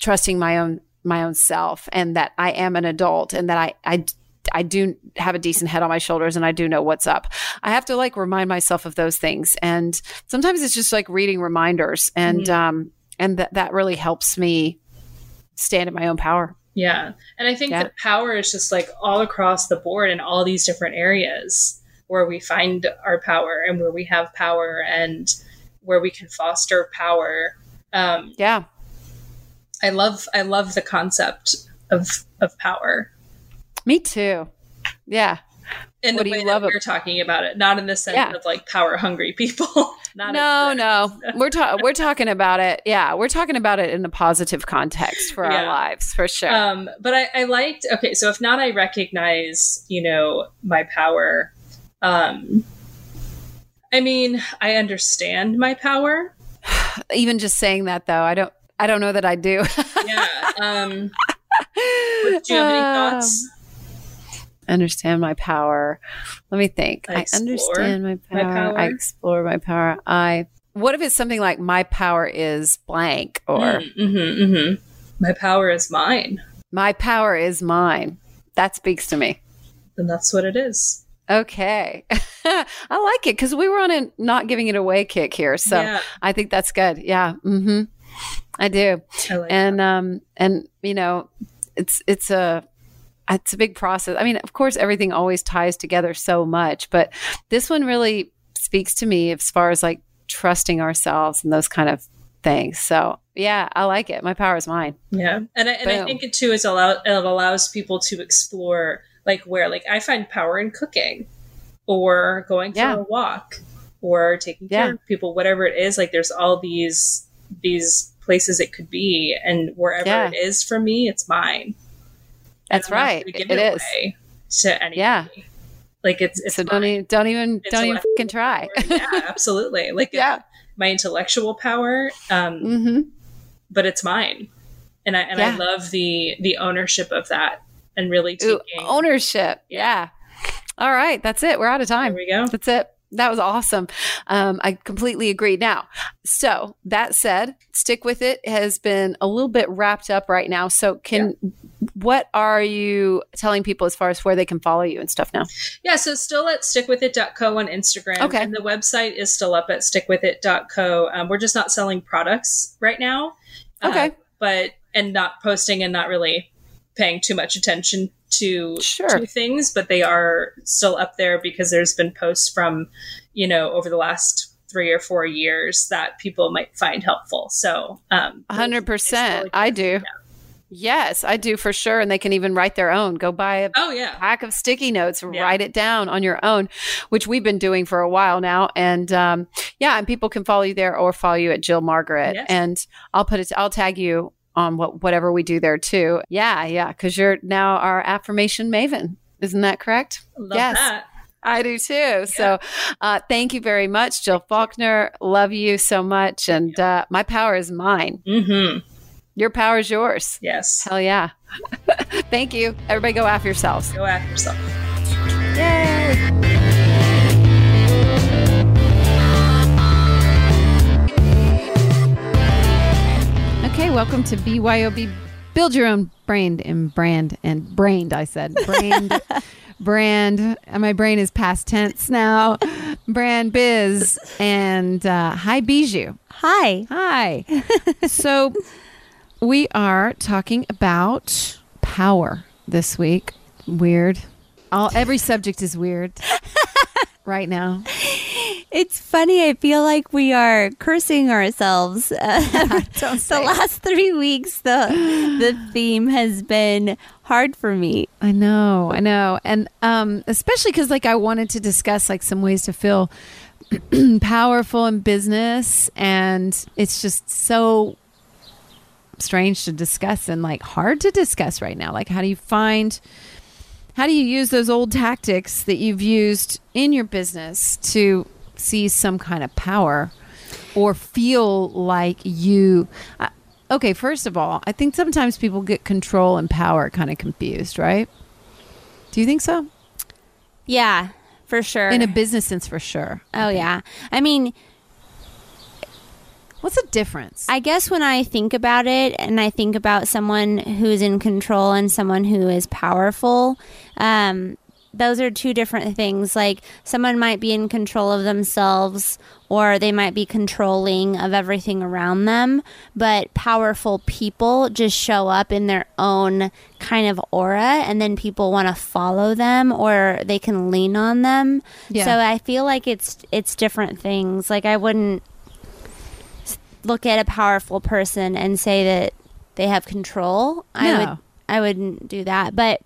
trusting my own my own self and that I am an adult and that I I I do have a decent head on my shoulders and I do know what's up. I have to like remind myself of those things and sometimes it's just like reading reminders and Mhm. um and that that really helps me stand in my own power. Yeah. And I think Yeah. that power is just like all across the board in all these different areas where we find our power and where we have power and where we can foster power. Um, Yeah. I love I love the concept of of power Me too. Yeah. in What the do you way love that we're talking about it, not in the sense Yeah. of like power hungry people. not No, no. We're ta- we're talking about it. Yeah, we're talking about it in a positive context for our lives, for sure. Um, but I, I liked okay, so if not I recognize, you know, my power. Um I mean, I understand my power. Even just saying that though, I don't I don't know that I do. Yeah. Um do you have any thoughts? Um, understand my power. Let me think. I I, understand my my power. I explore my power. I what if it's something like my power is blank or Mm, mhm, mhm. My power is mine. my power is mine? That speaks to me. Then that's what it is. Okay. I like it because we were on a not giving it away kick here. So yeah, I think that's good. Yeah. hmm I do. I like And, um, and, you know, it's, it's a, it's a big process. I mean, of course, everything always ties together so much, but this one really speaks to me as far as like trusting ourselves and those kind of things. So yeah, I like it. My power is mine. Yeah, and I, and I think it too is allow it allows people to explore like where like I find power in cooking, or going for Yeah. a walk, or taking care Yeah. of people, whatever it is. Like there's all these these places it could be, and wherever Yeah. it is for me, it's mine. That's And I'm not right. give It it, is. away to anybody. Yeah. like it's it's so don't even, don't even, don't even fucking try. yeah, absolutely. Like yeah. my intellectual power, um, hmm but it's mine, and I and I love the the ownership of that, and really Ooh, taking ownership. Yeah. All right. That's it. We're out of time. There we go. That's it. That was awesome. Um, I completely agree. Now, so that said, stick with it has been a little bit wrapped up right now. So, can what are you telling people as far as where they can follow you and stuff now? Yeah, so still at stickwithit.co on Instagram. Okay. And the website is still up at stickwithit.co. Um, we're just not selling products right now. Uh, Okay. but, and not posting and not really paying too much attention to, Sure. to things, but they are still up there because there's been posts from, you know, over the last three or four years that people might find helpful. So, um, hundred they still percent. I do. exist. Yes, I do for sure. And they can even write their own. Go buy a Oh, yeah. pack of sticky notes, Yeah. write it down on your own, which we've been doing for a while now. And um, yeah, and people can follow you there or follow you at Jill Margaret. Yes. And I'll put it, I'll tag you on what whatever we do there too. Yeah, yeah, because you're now our affirmation maven. Isn't that correct? Love Yes. that. I do too. So uh, thank you very much, Jill Faulkner. Love you so much. And uh, my power is mine. Mm-hmm. Your power is yours. Yes. Hell yeah. thank you. Everybody go aff yourselves. Go aff yourself. Yay. Okay, welcome to BYOB. Build your own brand and brand and brained, I said. Brand, brand. And my brain is past tense now. Brand biz. And uh, hi, Bijou. Hi. Hi. so we are talking about power this week. Weird. All every subject is weird right now. It's funny. I feel like we are cursing ourselves. Uh, the last three weeks, the the theme has been hard for me. I know, I know, and um, especially because like I wanted to discuss like some ways to feel powerful in business, and it's just so strange to discuss and like hard to discuss right now. Like, how do you find? How do you use those old tactics that you've used in your business to see some kind of power or feel like you uh, okay first of all i think sometimes people get control and power kind of confused right do you think so Yeah, for sure. in a business sense for sure oh yeah. I mean, what's the difference I guess when I think about it and I think about someone who's in control and someone who is powerful, um, those are two different things. Like someone might be in control of themselves or they might be controlling of everything around them, but powerful people just show up in their own kind of aura and then people want to follow them or they can lean on them. Yeah. So I feel like it's it's different things. Like I wouldn't look at a powerful person and say that they have control. I would I wouldn't do that. But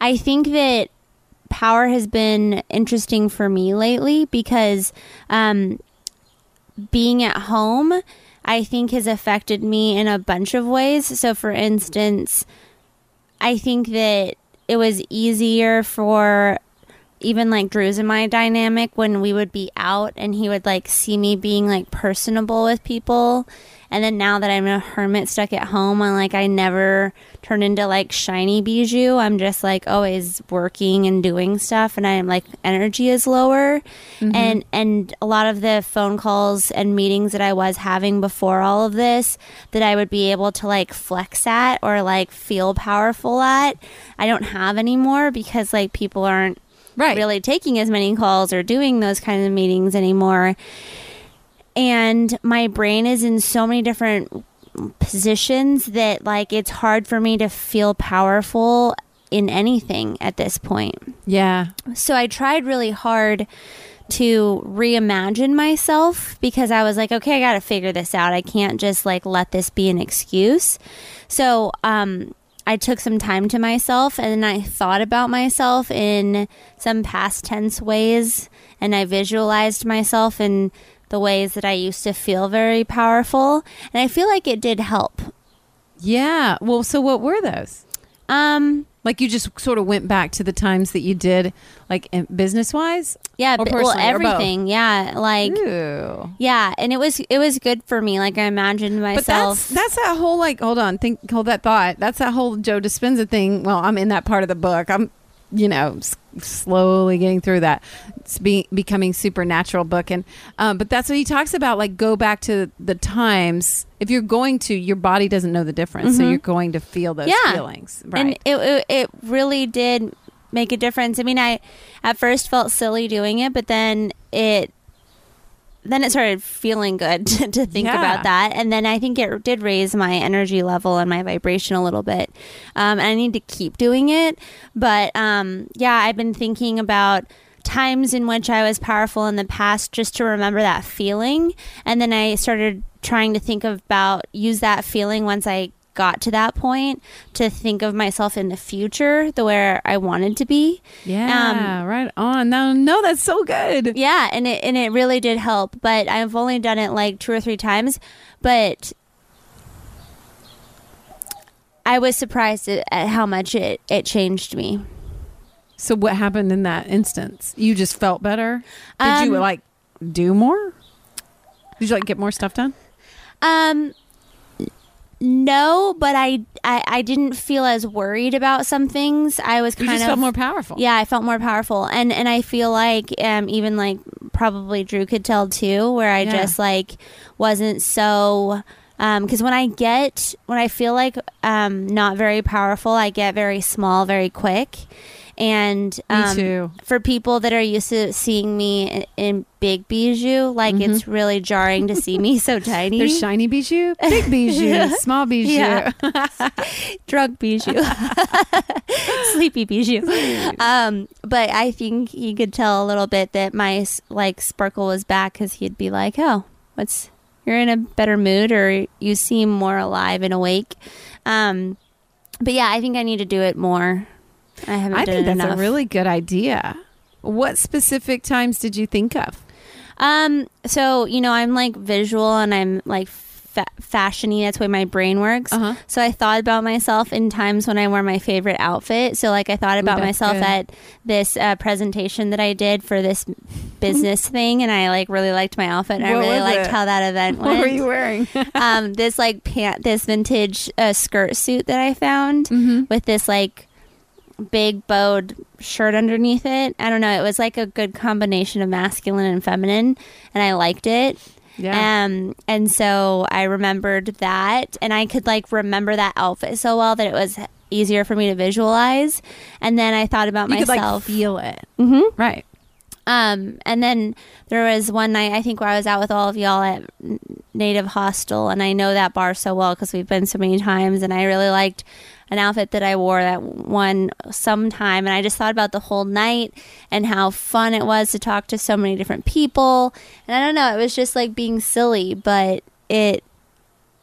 I think that power has been interesting for me lately because um, being at home, I think, has affected me in a bunch of ways. So, for instance, I think that it was easier for even like Drew's and my dynamic when we would be out and he would like see me being like personable with people. And then now that I'm a hermit stuck at home, I'm like, I never turn into like shiny bijou. I'm just like always working and doing stuff. And I'm like, energy is lower. Mm-hmm. And, and a lot of the phone calls and meetings that I was having before all of this that I would be able to like flex at or like feel powerful at, I don't have anymore because like people aren't right really taking as many calls or doing those kinds of meetings anymore. And my brain is in so many different positions that like it's hard for me to feel powerful in anything at this point. yeah So I tried really hard to reimagine myself because I was like, okay, I got to figure this out. I can't just like let this be an excuse. So, um, I took some time to myself and I thought about myself in some past tense ways and I visualized myself in the ways that I used to feel very powerful. And I feel like it did help. yeah well so what were those Um, like you just sort of went back to the times that you did like business wise yeah, but- well, personally, or both? everything. Yeah. Like, yeah. And it was, it was good for me. Like I imagined But myself. that's that's that whole like hold on think hold that thought that's that whole Joe Dispenza thing. Well, I'm in that part of the book. I'm you know slowly getting through that. It's be, becoming supernatural book and um, but that's what he talks about. Like go back to the times. If you're going to, your body doesn't know the difference, so you're going to feel those Yeah. feelings. and Right. it, it it really did make a difference. I mean, I at first felt silly doing it, but then it then it started feeling good to, to think Yeah. about that, and then I think it did raise my energy level and my vibration a little bit. Um, and I need to keep doing it, but um, yeah, I've been thinking about times in which I was powerful in the past just to remember that feeling. And then I started trying to think about use that feeling once I got to that point to think of myself in the future the where I wanted to be. yeah, right on. No, no, that's so good. Yeah, and it and it really did help, but I've only done it like two or three times, but I was surprised at, at how much it, it changed me. So what happened in that instance? You just felt better. Did you Um, like do more? Did you like get more stuff done? Um, no, but I, I I didn't feel as worried about some things. I was You kind just of felt more powerful. Yeah, I felt more powerful, and and I feel like um even like probably Drew could tell too, where I Yeah. just like wasn't so because when I get when I feel like um, not very powerful, I get very small very quick. And um, for people that are used to seeing me in, in big bijou, like it's really jarring to see me so tiny. There's shiny bijou, big bijou, small bijou. Yeah. drug bijou, sleepy bijou. Um, but I think he could tell a little bit that my like sparkle was back because he'd be like, "Oh, what's you're in a better mood, or you seem more alive and awake." Um, but yeah, I think I need to do it more. I haven't. I think that's enough. a really good idea. What specific times did you think of? Um, so you know, I'm like visual and I'm like fa- fashiony. That's the way my brain works. Uh-huh. So I thought about myself in times when I wear my favorite outfit. So like I thought about that's myself good. at this uh, presentation that I did for this business thing, and I like really liked my outfit. And I really liked it? how that event went. What were you wearing? um, this like pant, this vintage uh, skirt suit that I found Mm-hmm. with this like big bowed shirt underneath it. I don't know. It was like a good combination of masculine and feminine, and I liked it. Yeah. Um, and so I remembered that, and I could like remember that outfit so well that it was easier for me to visualize. And then I thought about you could like myself. feel it. Mhm. Right. Um, and then there was one night I think where I was out with all of y'all at Native Hostel, and I know that bar so well because we've been so many times, and I really liked an outfit that I wore that one sometime, and I just thought about the whole night and how fun it was to talk to so many different people, and I don't know, it was just like being silly, but it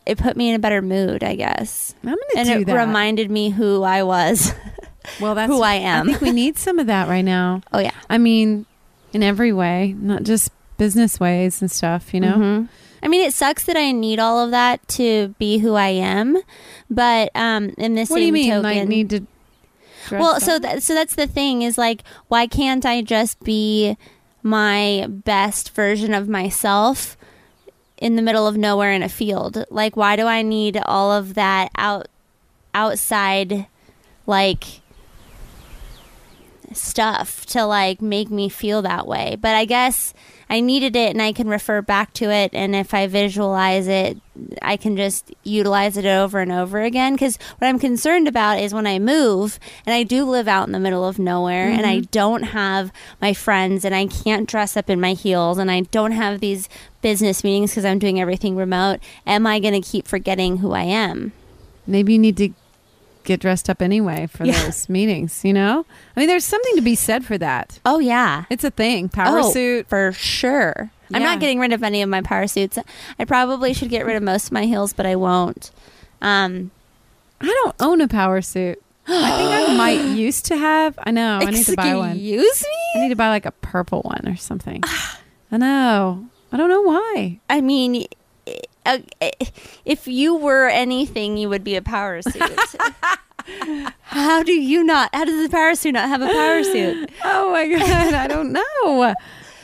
it put me in a better mood, I guess, I'm gonna and do it that. reminded me who I was. well, that's who I am. I think we need some of that right now. oh yeah, I mean, in every way, not just business ways and stuff. You know. Mhm. I mean, it sucks that I need all of that to be who I am, but um, in the What do you mean? token, Like need to. well, so up? that so that's the thing is like, why can't I just be my best version of myself in the middle of nowhere in a field? Like, why do I need all of that out outside, like stuff to like make me feel that way. But I guess I needed it and I can refer back to it. And if I visualize it, I can just utilize it over and over again. Cuz what I'm concerned about is when I move and I do live out in the middle of nowhere and I mm-hmm. don't have my friends and I can't dress up in my heels and I don't have these business meetings cuz I'm doing everything remote, am I going to keep forgetting who I am? maybe you need to get dressed up anyway for Yeah. those meetings. You know. I mean, there's something to be said for that. Oh yeah. It's a thing. Power Oh, suit. for sure. I'm not getting rid of any of my power suits. I probably should get rid of most of my heels, but I won't. Um, I don't own a power suit. I think I might used to have. I know. I need to buy one. Excuse me. I need to buy like a purple one or something. I know. I don't know why. I mean, if you were anything, you would be a power suit. how do you not? How does the power suit not have a power suit? Oh my god, I don't know.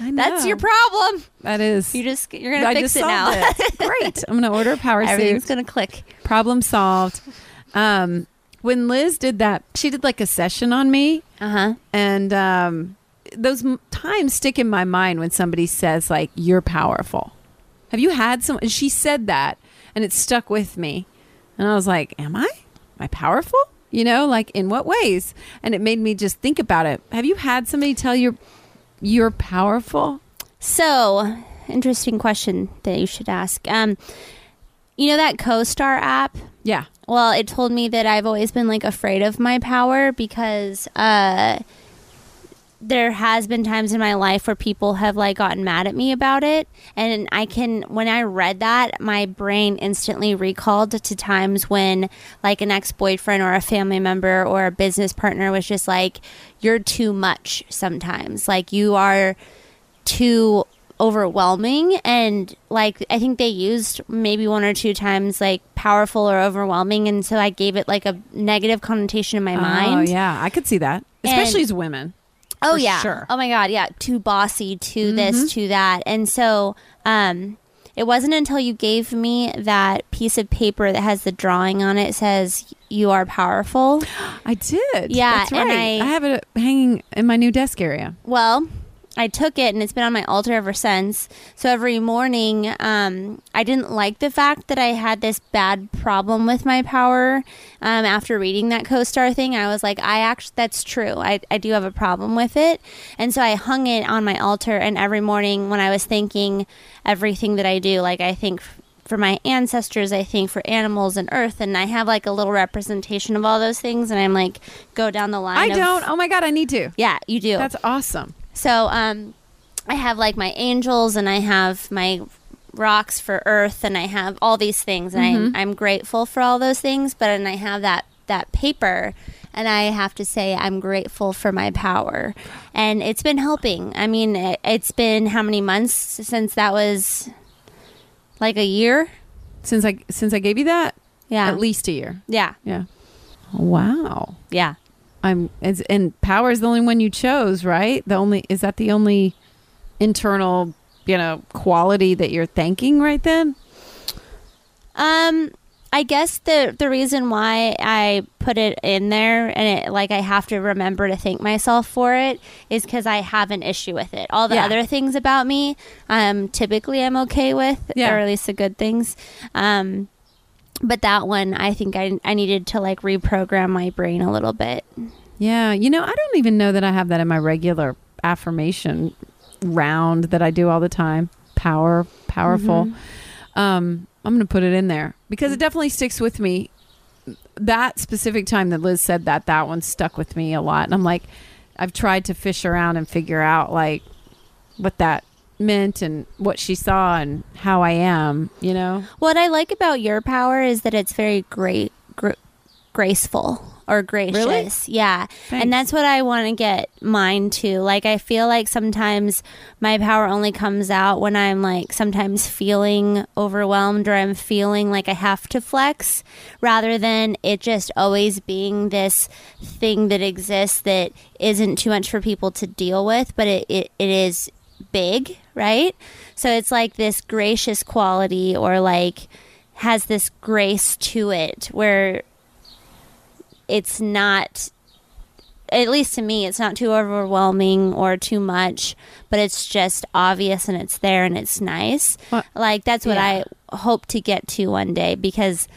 I know. That's your problem. That is. You just you're gonna I fix just it now. it. Great. I'm gonna order a power Everything's suit. gonna click. Problem solved. Um, when Liz did that, she did like a session on me, Uh huh. and um, those m- times stick in my mind when somebody says like you're powerful. Have you had some? and She said that, and it stuck with me, and I was like, "Am I? Am I powerful? You know, like in what ways?" And it made me just think about it. Have you had somebody tell you you're powerful? So, interesting question that you should ask. Um, you know that CoStar app? Yeah. Well, it told me that I've always been like afraid of my power because uh there has been times in my life where people have like gotten mad at me about it. And I can when I read that my brain instantly recalled to times when like an ex-boyfriend or a family member or a business partner was just like you're too much sometimes. Like you are too overwhelming. And like I think they used maybe one or two times like powerful or overwhelming. And so I gave it like a negative connotation in my oh, mind. Oh yeah, I could see that, especially And- as women. Oh yeah. sure. Oh my god, yeah. Too bossy, too this, too that. And so um it wasn't until you gave me that piece of paper that has the drawing on it says you are powerful. I did. Yeah, That's and right. I- I have it hanging in my new desk area. Well, I took it and it's been on my altar ever since. So every morning, um, I didn't like the fact that I had this bad problem with my power. Um, after reading that co-star thing, I was like, I actually, that's true. I, I do have a problem with it. And so I hung it on my altar. And every morning when I was thinking everything that I do, like I think for my ancestors, I think for animals and earth, and I have like a little representation of all those things, and I'm like go down the line. I of- don't. Oh my god, I need to. Yeah, you do. That's awesome. So um, I have like my angels and I have my rocks for earth and I have all these things and I'm, I'm grateful for all those things. But and I have that that paper and I have to say I'm grateful for my power and it's been helping. I mean, it, it's been how many months since that was like a year? Since I since I gave you that, Yeah, at least a year. yeah, Yeah. Wow. yeah. I'm it's, and power is the only one you chose, right? The only is that the only internal, you know, quality that you're thanking right then? Um, I guess the the reason why I put it in there and it like I have to remember to thank myself for it is because I have an issue with it. All the Yeah. other things about me, um, typically I'm okay with, Yeah. or at least the good things. Um, but that one, I think I I needed to like reprogram my brain a little bit. Yeah, you know, I don't even know that I have that in my regular affirmation round that I do all the time. Power, powerful. Um, I'm going to put it in there because it definitely sticks with me. That specific time that Liz said that, that one stuck with me a lot. And I'm like, I've tried to fish around and figure out like what that meant and what she saw and how I am, you know? What I like about your power is that it's very great, gr- graceful or gracious. Yeah. Thanks. And that's what I want to get mine to. Like, I feel like sometimes my power only comes out when I'm like sometimes feeling overwhelmed or I'm feeling like I have to flex rather than it just always being this thing that exists that isn't too much for people to deal with, but it, it, it is big, right? So it's like this gracious quality or like has this grace to it where it's not at least to me it's not too overwhelming or too much but it's just obvious and it's there and it's nice Well, like that's what yeah. i hope to get to one day because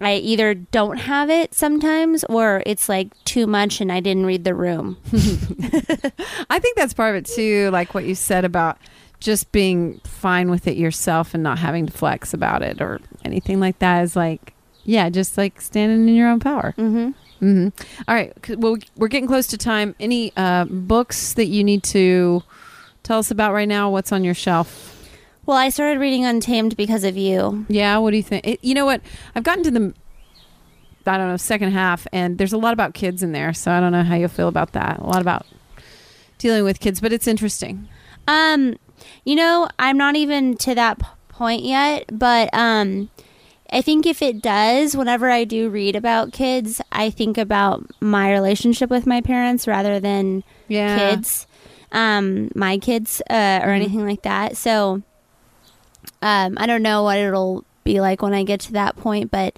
i either don't have it sometimes or it's like too much and i didn't read the room I think that's part of it too, like what you said about just being fine with it yourself and not having to flex about it or anything like that is like, yeah, just like standing in your own power. mm-hmm. hmm All right. Well, we're getting close to time. Any uh, books that you need to tell us about right now? What's on your shelf? Well i started reading untamed because of you Yeah. What do you think? It, you know what? I've gotten to the, I don't know, second half, and there's a lot about kids in there. So I don't know how you'll feel about that. A lot about dealing with kids, but it's interesting. Um, you know, I'm not even to that p- point yet, but um, I think if it does, whenever I do read about kids, I think about my relationship with my parents rather than Yeah. kids, um, my kids, uh, or anything like that. So, um, I don't know what it'll be like when I get to that point, but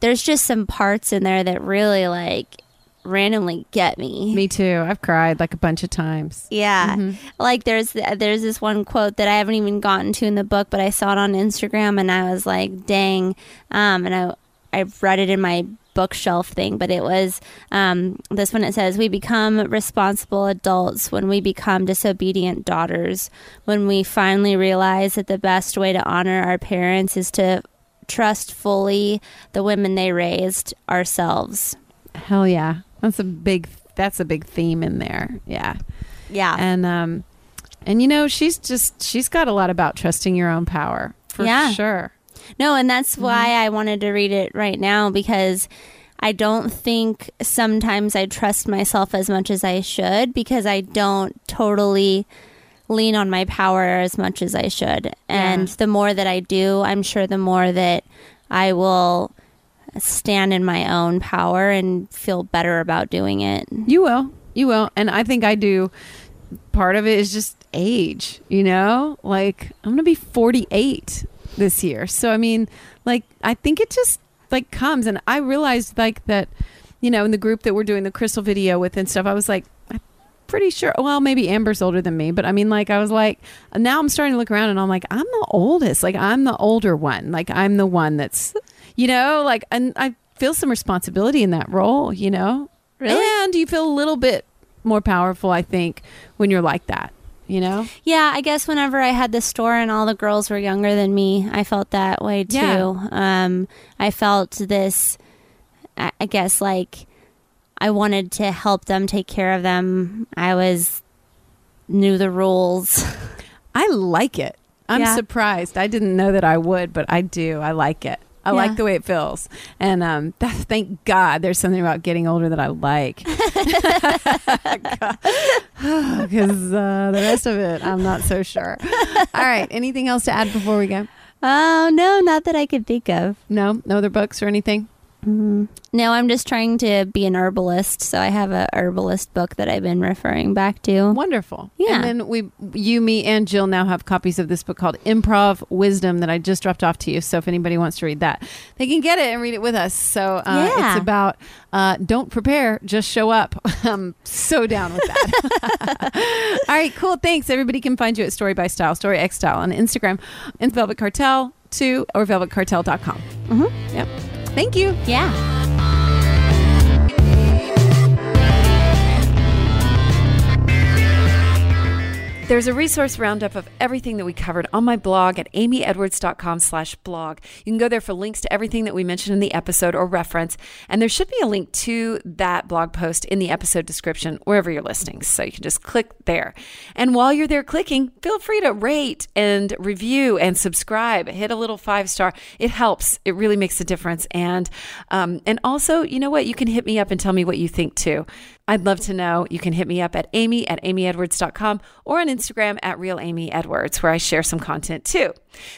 there's just some parts in there that really like randomly get me. Me too. I've cried like a bunch of times. Yeah, like there's there's this one quote that I haven't even gotten to in the book, but I saw it on Instagram and I was like, "Dang!" Um, and I I read it in my bookshelf thing, but it was um, this one. It says, "We become responsible adults when we become disobedient daughters. When we finally realize that the best way to honor our parents is to trust fully the women they raised ourselves." Hell yeah. That's a big that's a big theme in there. Yeah. Yeah, And um and you know, she's just she's got a lot about trusting your own power. For Yeah. sure. No, and that's mm-hmm. why I wanted to read it right now because I don't think sometimes I trust myself as much as I should because I don't totally lean on my power as much as I should. And Yeah. the more that I do, I'm sure the more that I will stand in my own power and feel better about doing it. You will. You will. And I think I do part of it is just age, you know? Like I'm going to be 48 this year. So I mean, like I think it just like comes and I realized like that you know, in the group that we're doing the crystal video with and stuff, I was like I'm pretty sure. Well, maybe Amber's older than me, but I mean, like, I was like, now I'm starting to look around and I'm like, I'm the oldest. Like, I'm the older one. Like, I'm the one that's, you know, like, and I feel some responsibility in that role, you know? Really? And you feel a little bit more powerful, I think, when you're like that, you know? Yeah, I guess whenever I had the store and all the girls were younger than me, I felt that way too. Yeah. Um, I felt this, I guess, like I wanted to help them take care of them. I was knew the rules. I like it. I'm Yeah. surprised. I didn't know that I would, but I do. I like it. I Yeah. like the way it feels. And um, that, thank God there's something about getting older that I like. Because uh, the rest of it, I'm not so sure. All right. Anything else to add before we go? Oh no, not that I could think of. No? No other books or anything? No, I'm just trying to be an herbalist, so I have a herbalist book that I've been referring back to. Wonderful. Yeah. And then we, you, me, and Jill now have copies of this book called Improv Wisdom that I just dropped off to you. So if anybody wants to read that, they can get it and read it with us. So uh, Yeah. it's about uh, don't prepare, just show up. I'm so down with that. All right, cool. Thanks. Everybody can find you at Story by Style, Story X Style on Instagram, and Velvet Cartel too, or velvetcartel.com. Mm-hmm. Yep. Thank you. Yeah. There's a resource roundup of everything that we covered on my blog at amyedwards.com slash blog. You can go there for links to everything that we mentioned in the episode or reference. And there should be a link to that blog post in the episode description, wherever you're listening. So you can just click there. And while you're there clicking, feel free to rate and review and subscribe. Hit a little five star. It helps. It really makes a difference. And um, and also, you know what? You can hit me up and tell me what you think too. I'd love to know. You can hit me up at amy at amyedwards.com or on Instagram at real amy edwards, where I share some content too.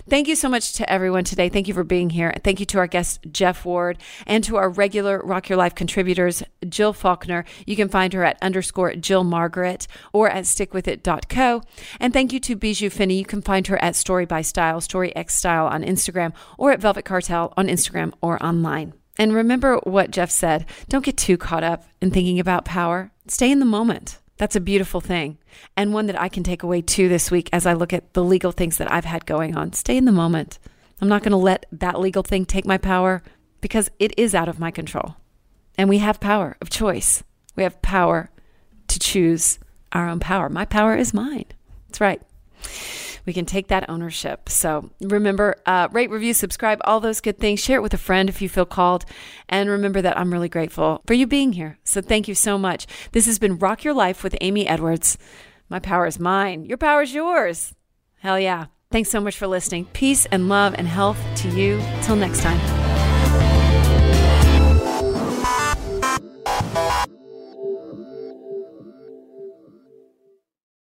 Thank you so much to everyone today. Thank you for being here. Thank you to our guest, Jeff Ward, and to our regular Rock Your Life contributors, Jill Faulkner. You can find her at underscore Jill Margaret or at stickwithit.co. And thank you to Bijou Finney. You can find her at Story by Style, Story X Style on Instagram, or at Velvet Cartel on Instagram or online. And remember what Jeff said don't get too caught up in thinking about power. Stay in the moment. That's a beautiful thing. And one that I can take away too this week as I look at the legal things that I've had going on. Stay in the moment. I'm not going to let that legal thing take my power because it is out of my control. And we have power of choice. We have power to choose our own power. My power is mine. That's right we can take that ownership. So remember, uh, rate, review, subscribe, all those good things. Share it with a friend if you feel called. And remember that I'm really grateful for you being here. So thank you so much. This has been Rock Your Life with Amy Edwards. My power is mine. Your power is yours. Hell yeah. Thanks so much for listening. Peace and love and health to you. Till next time.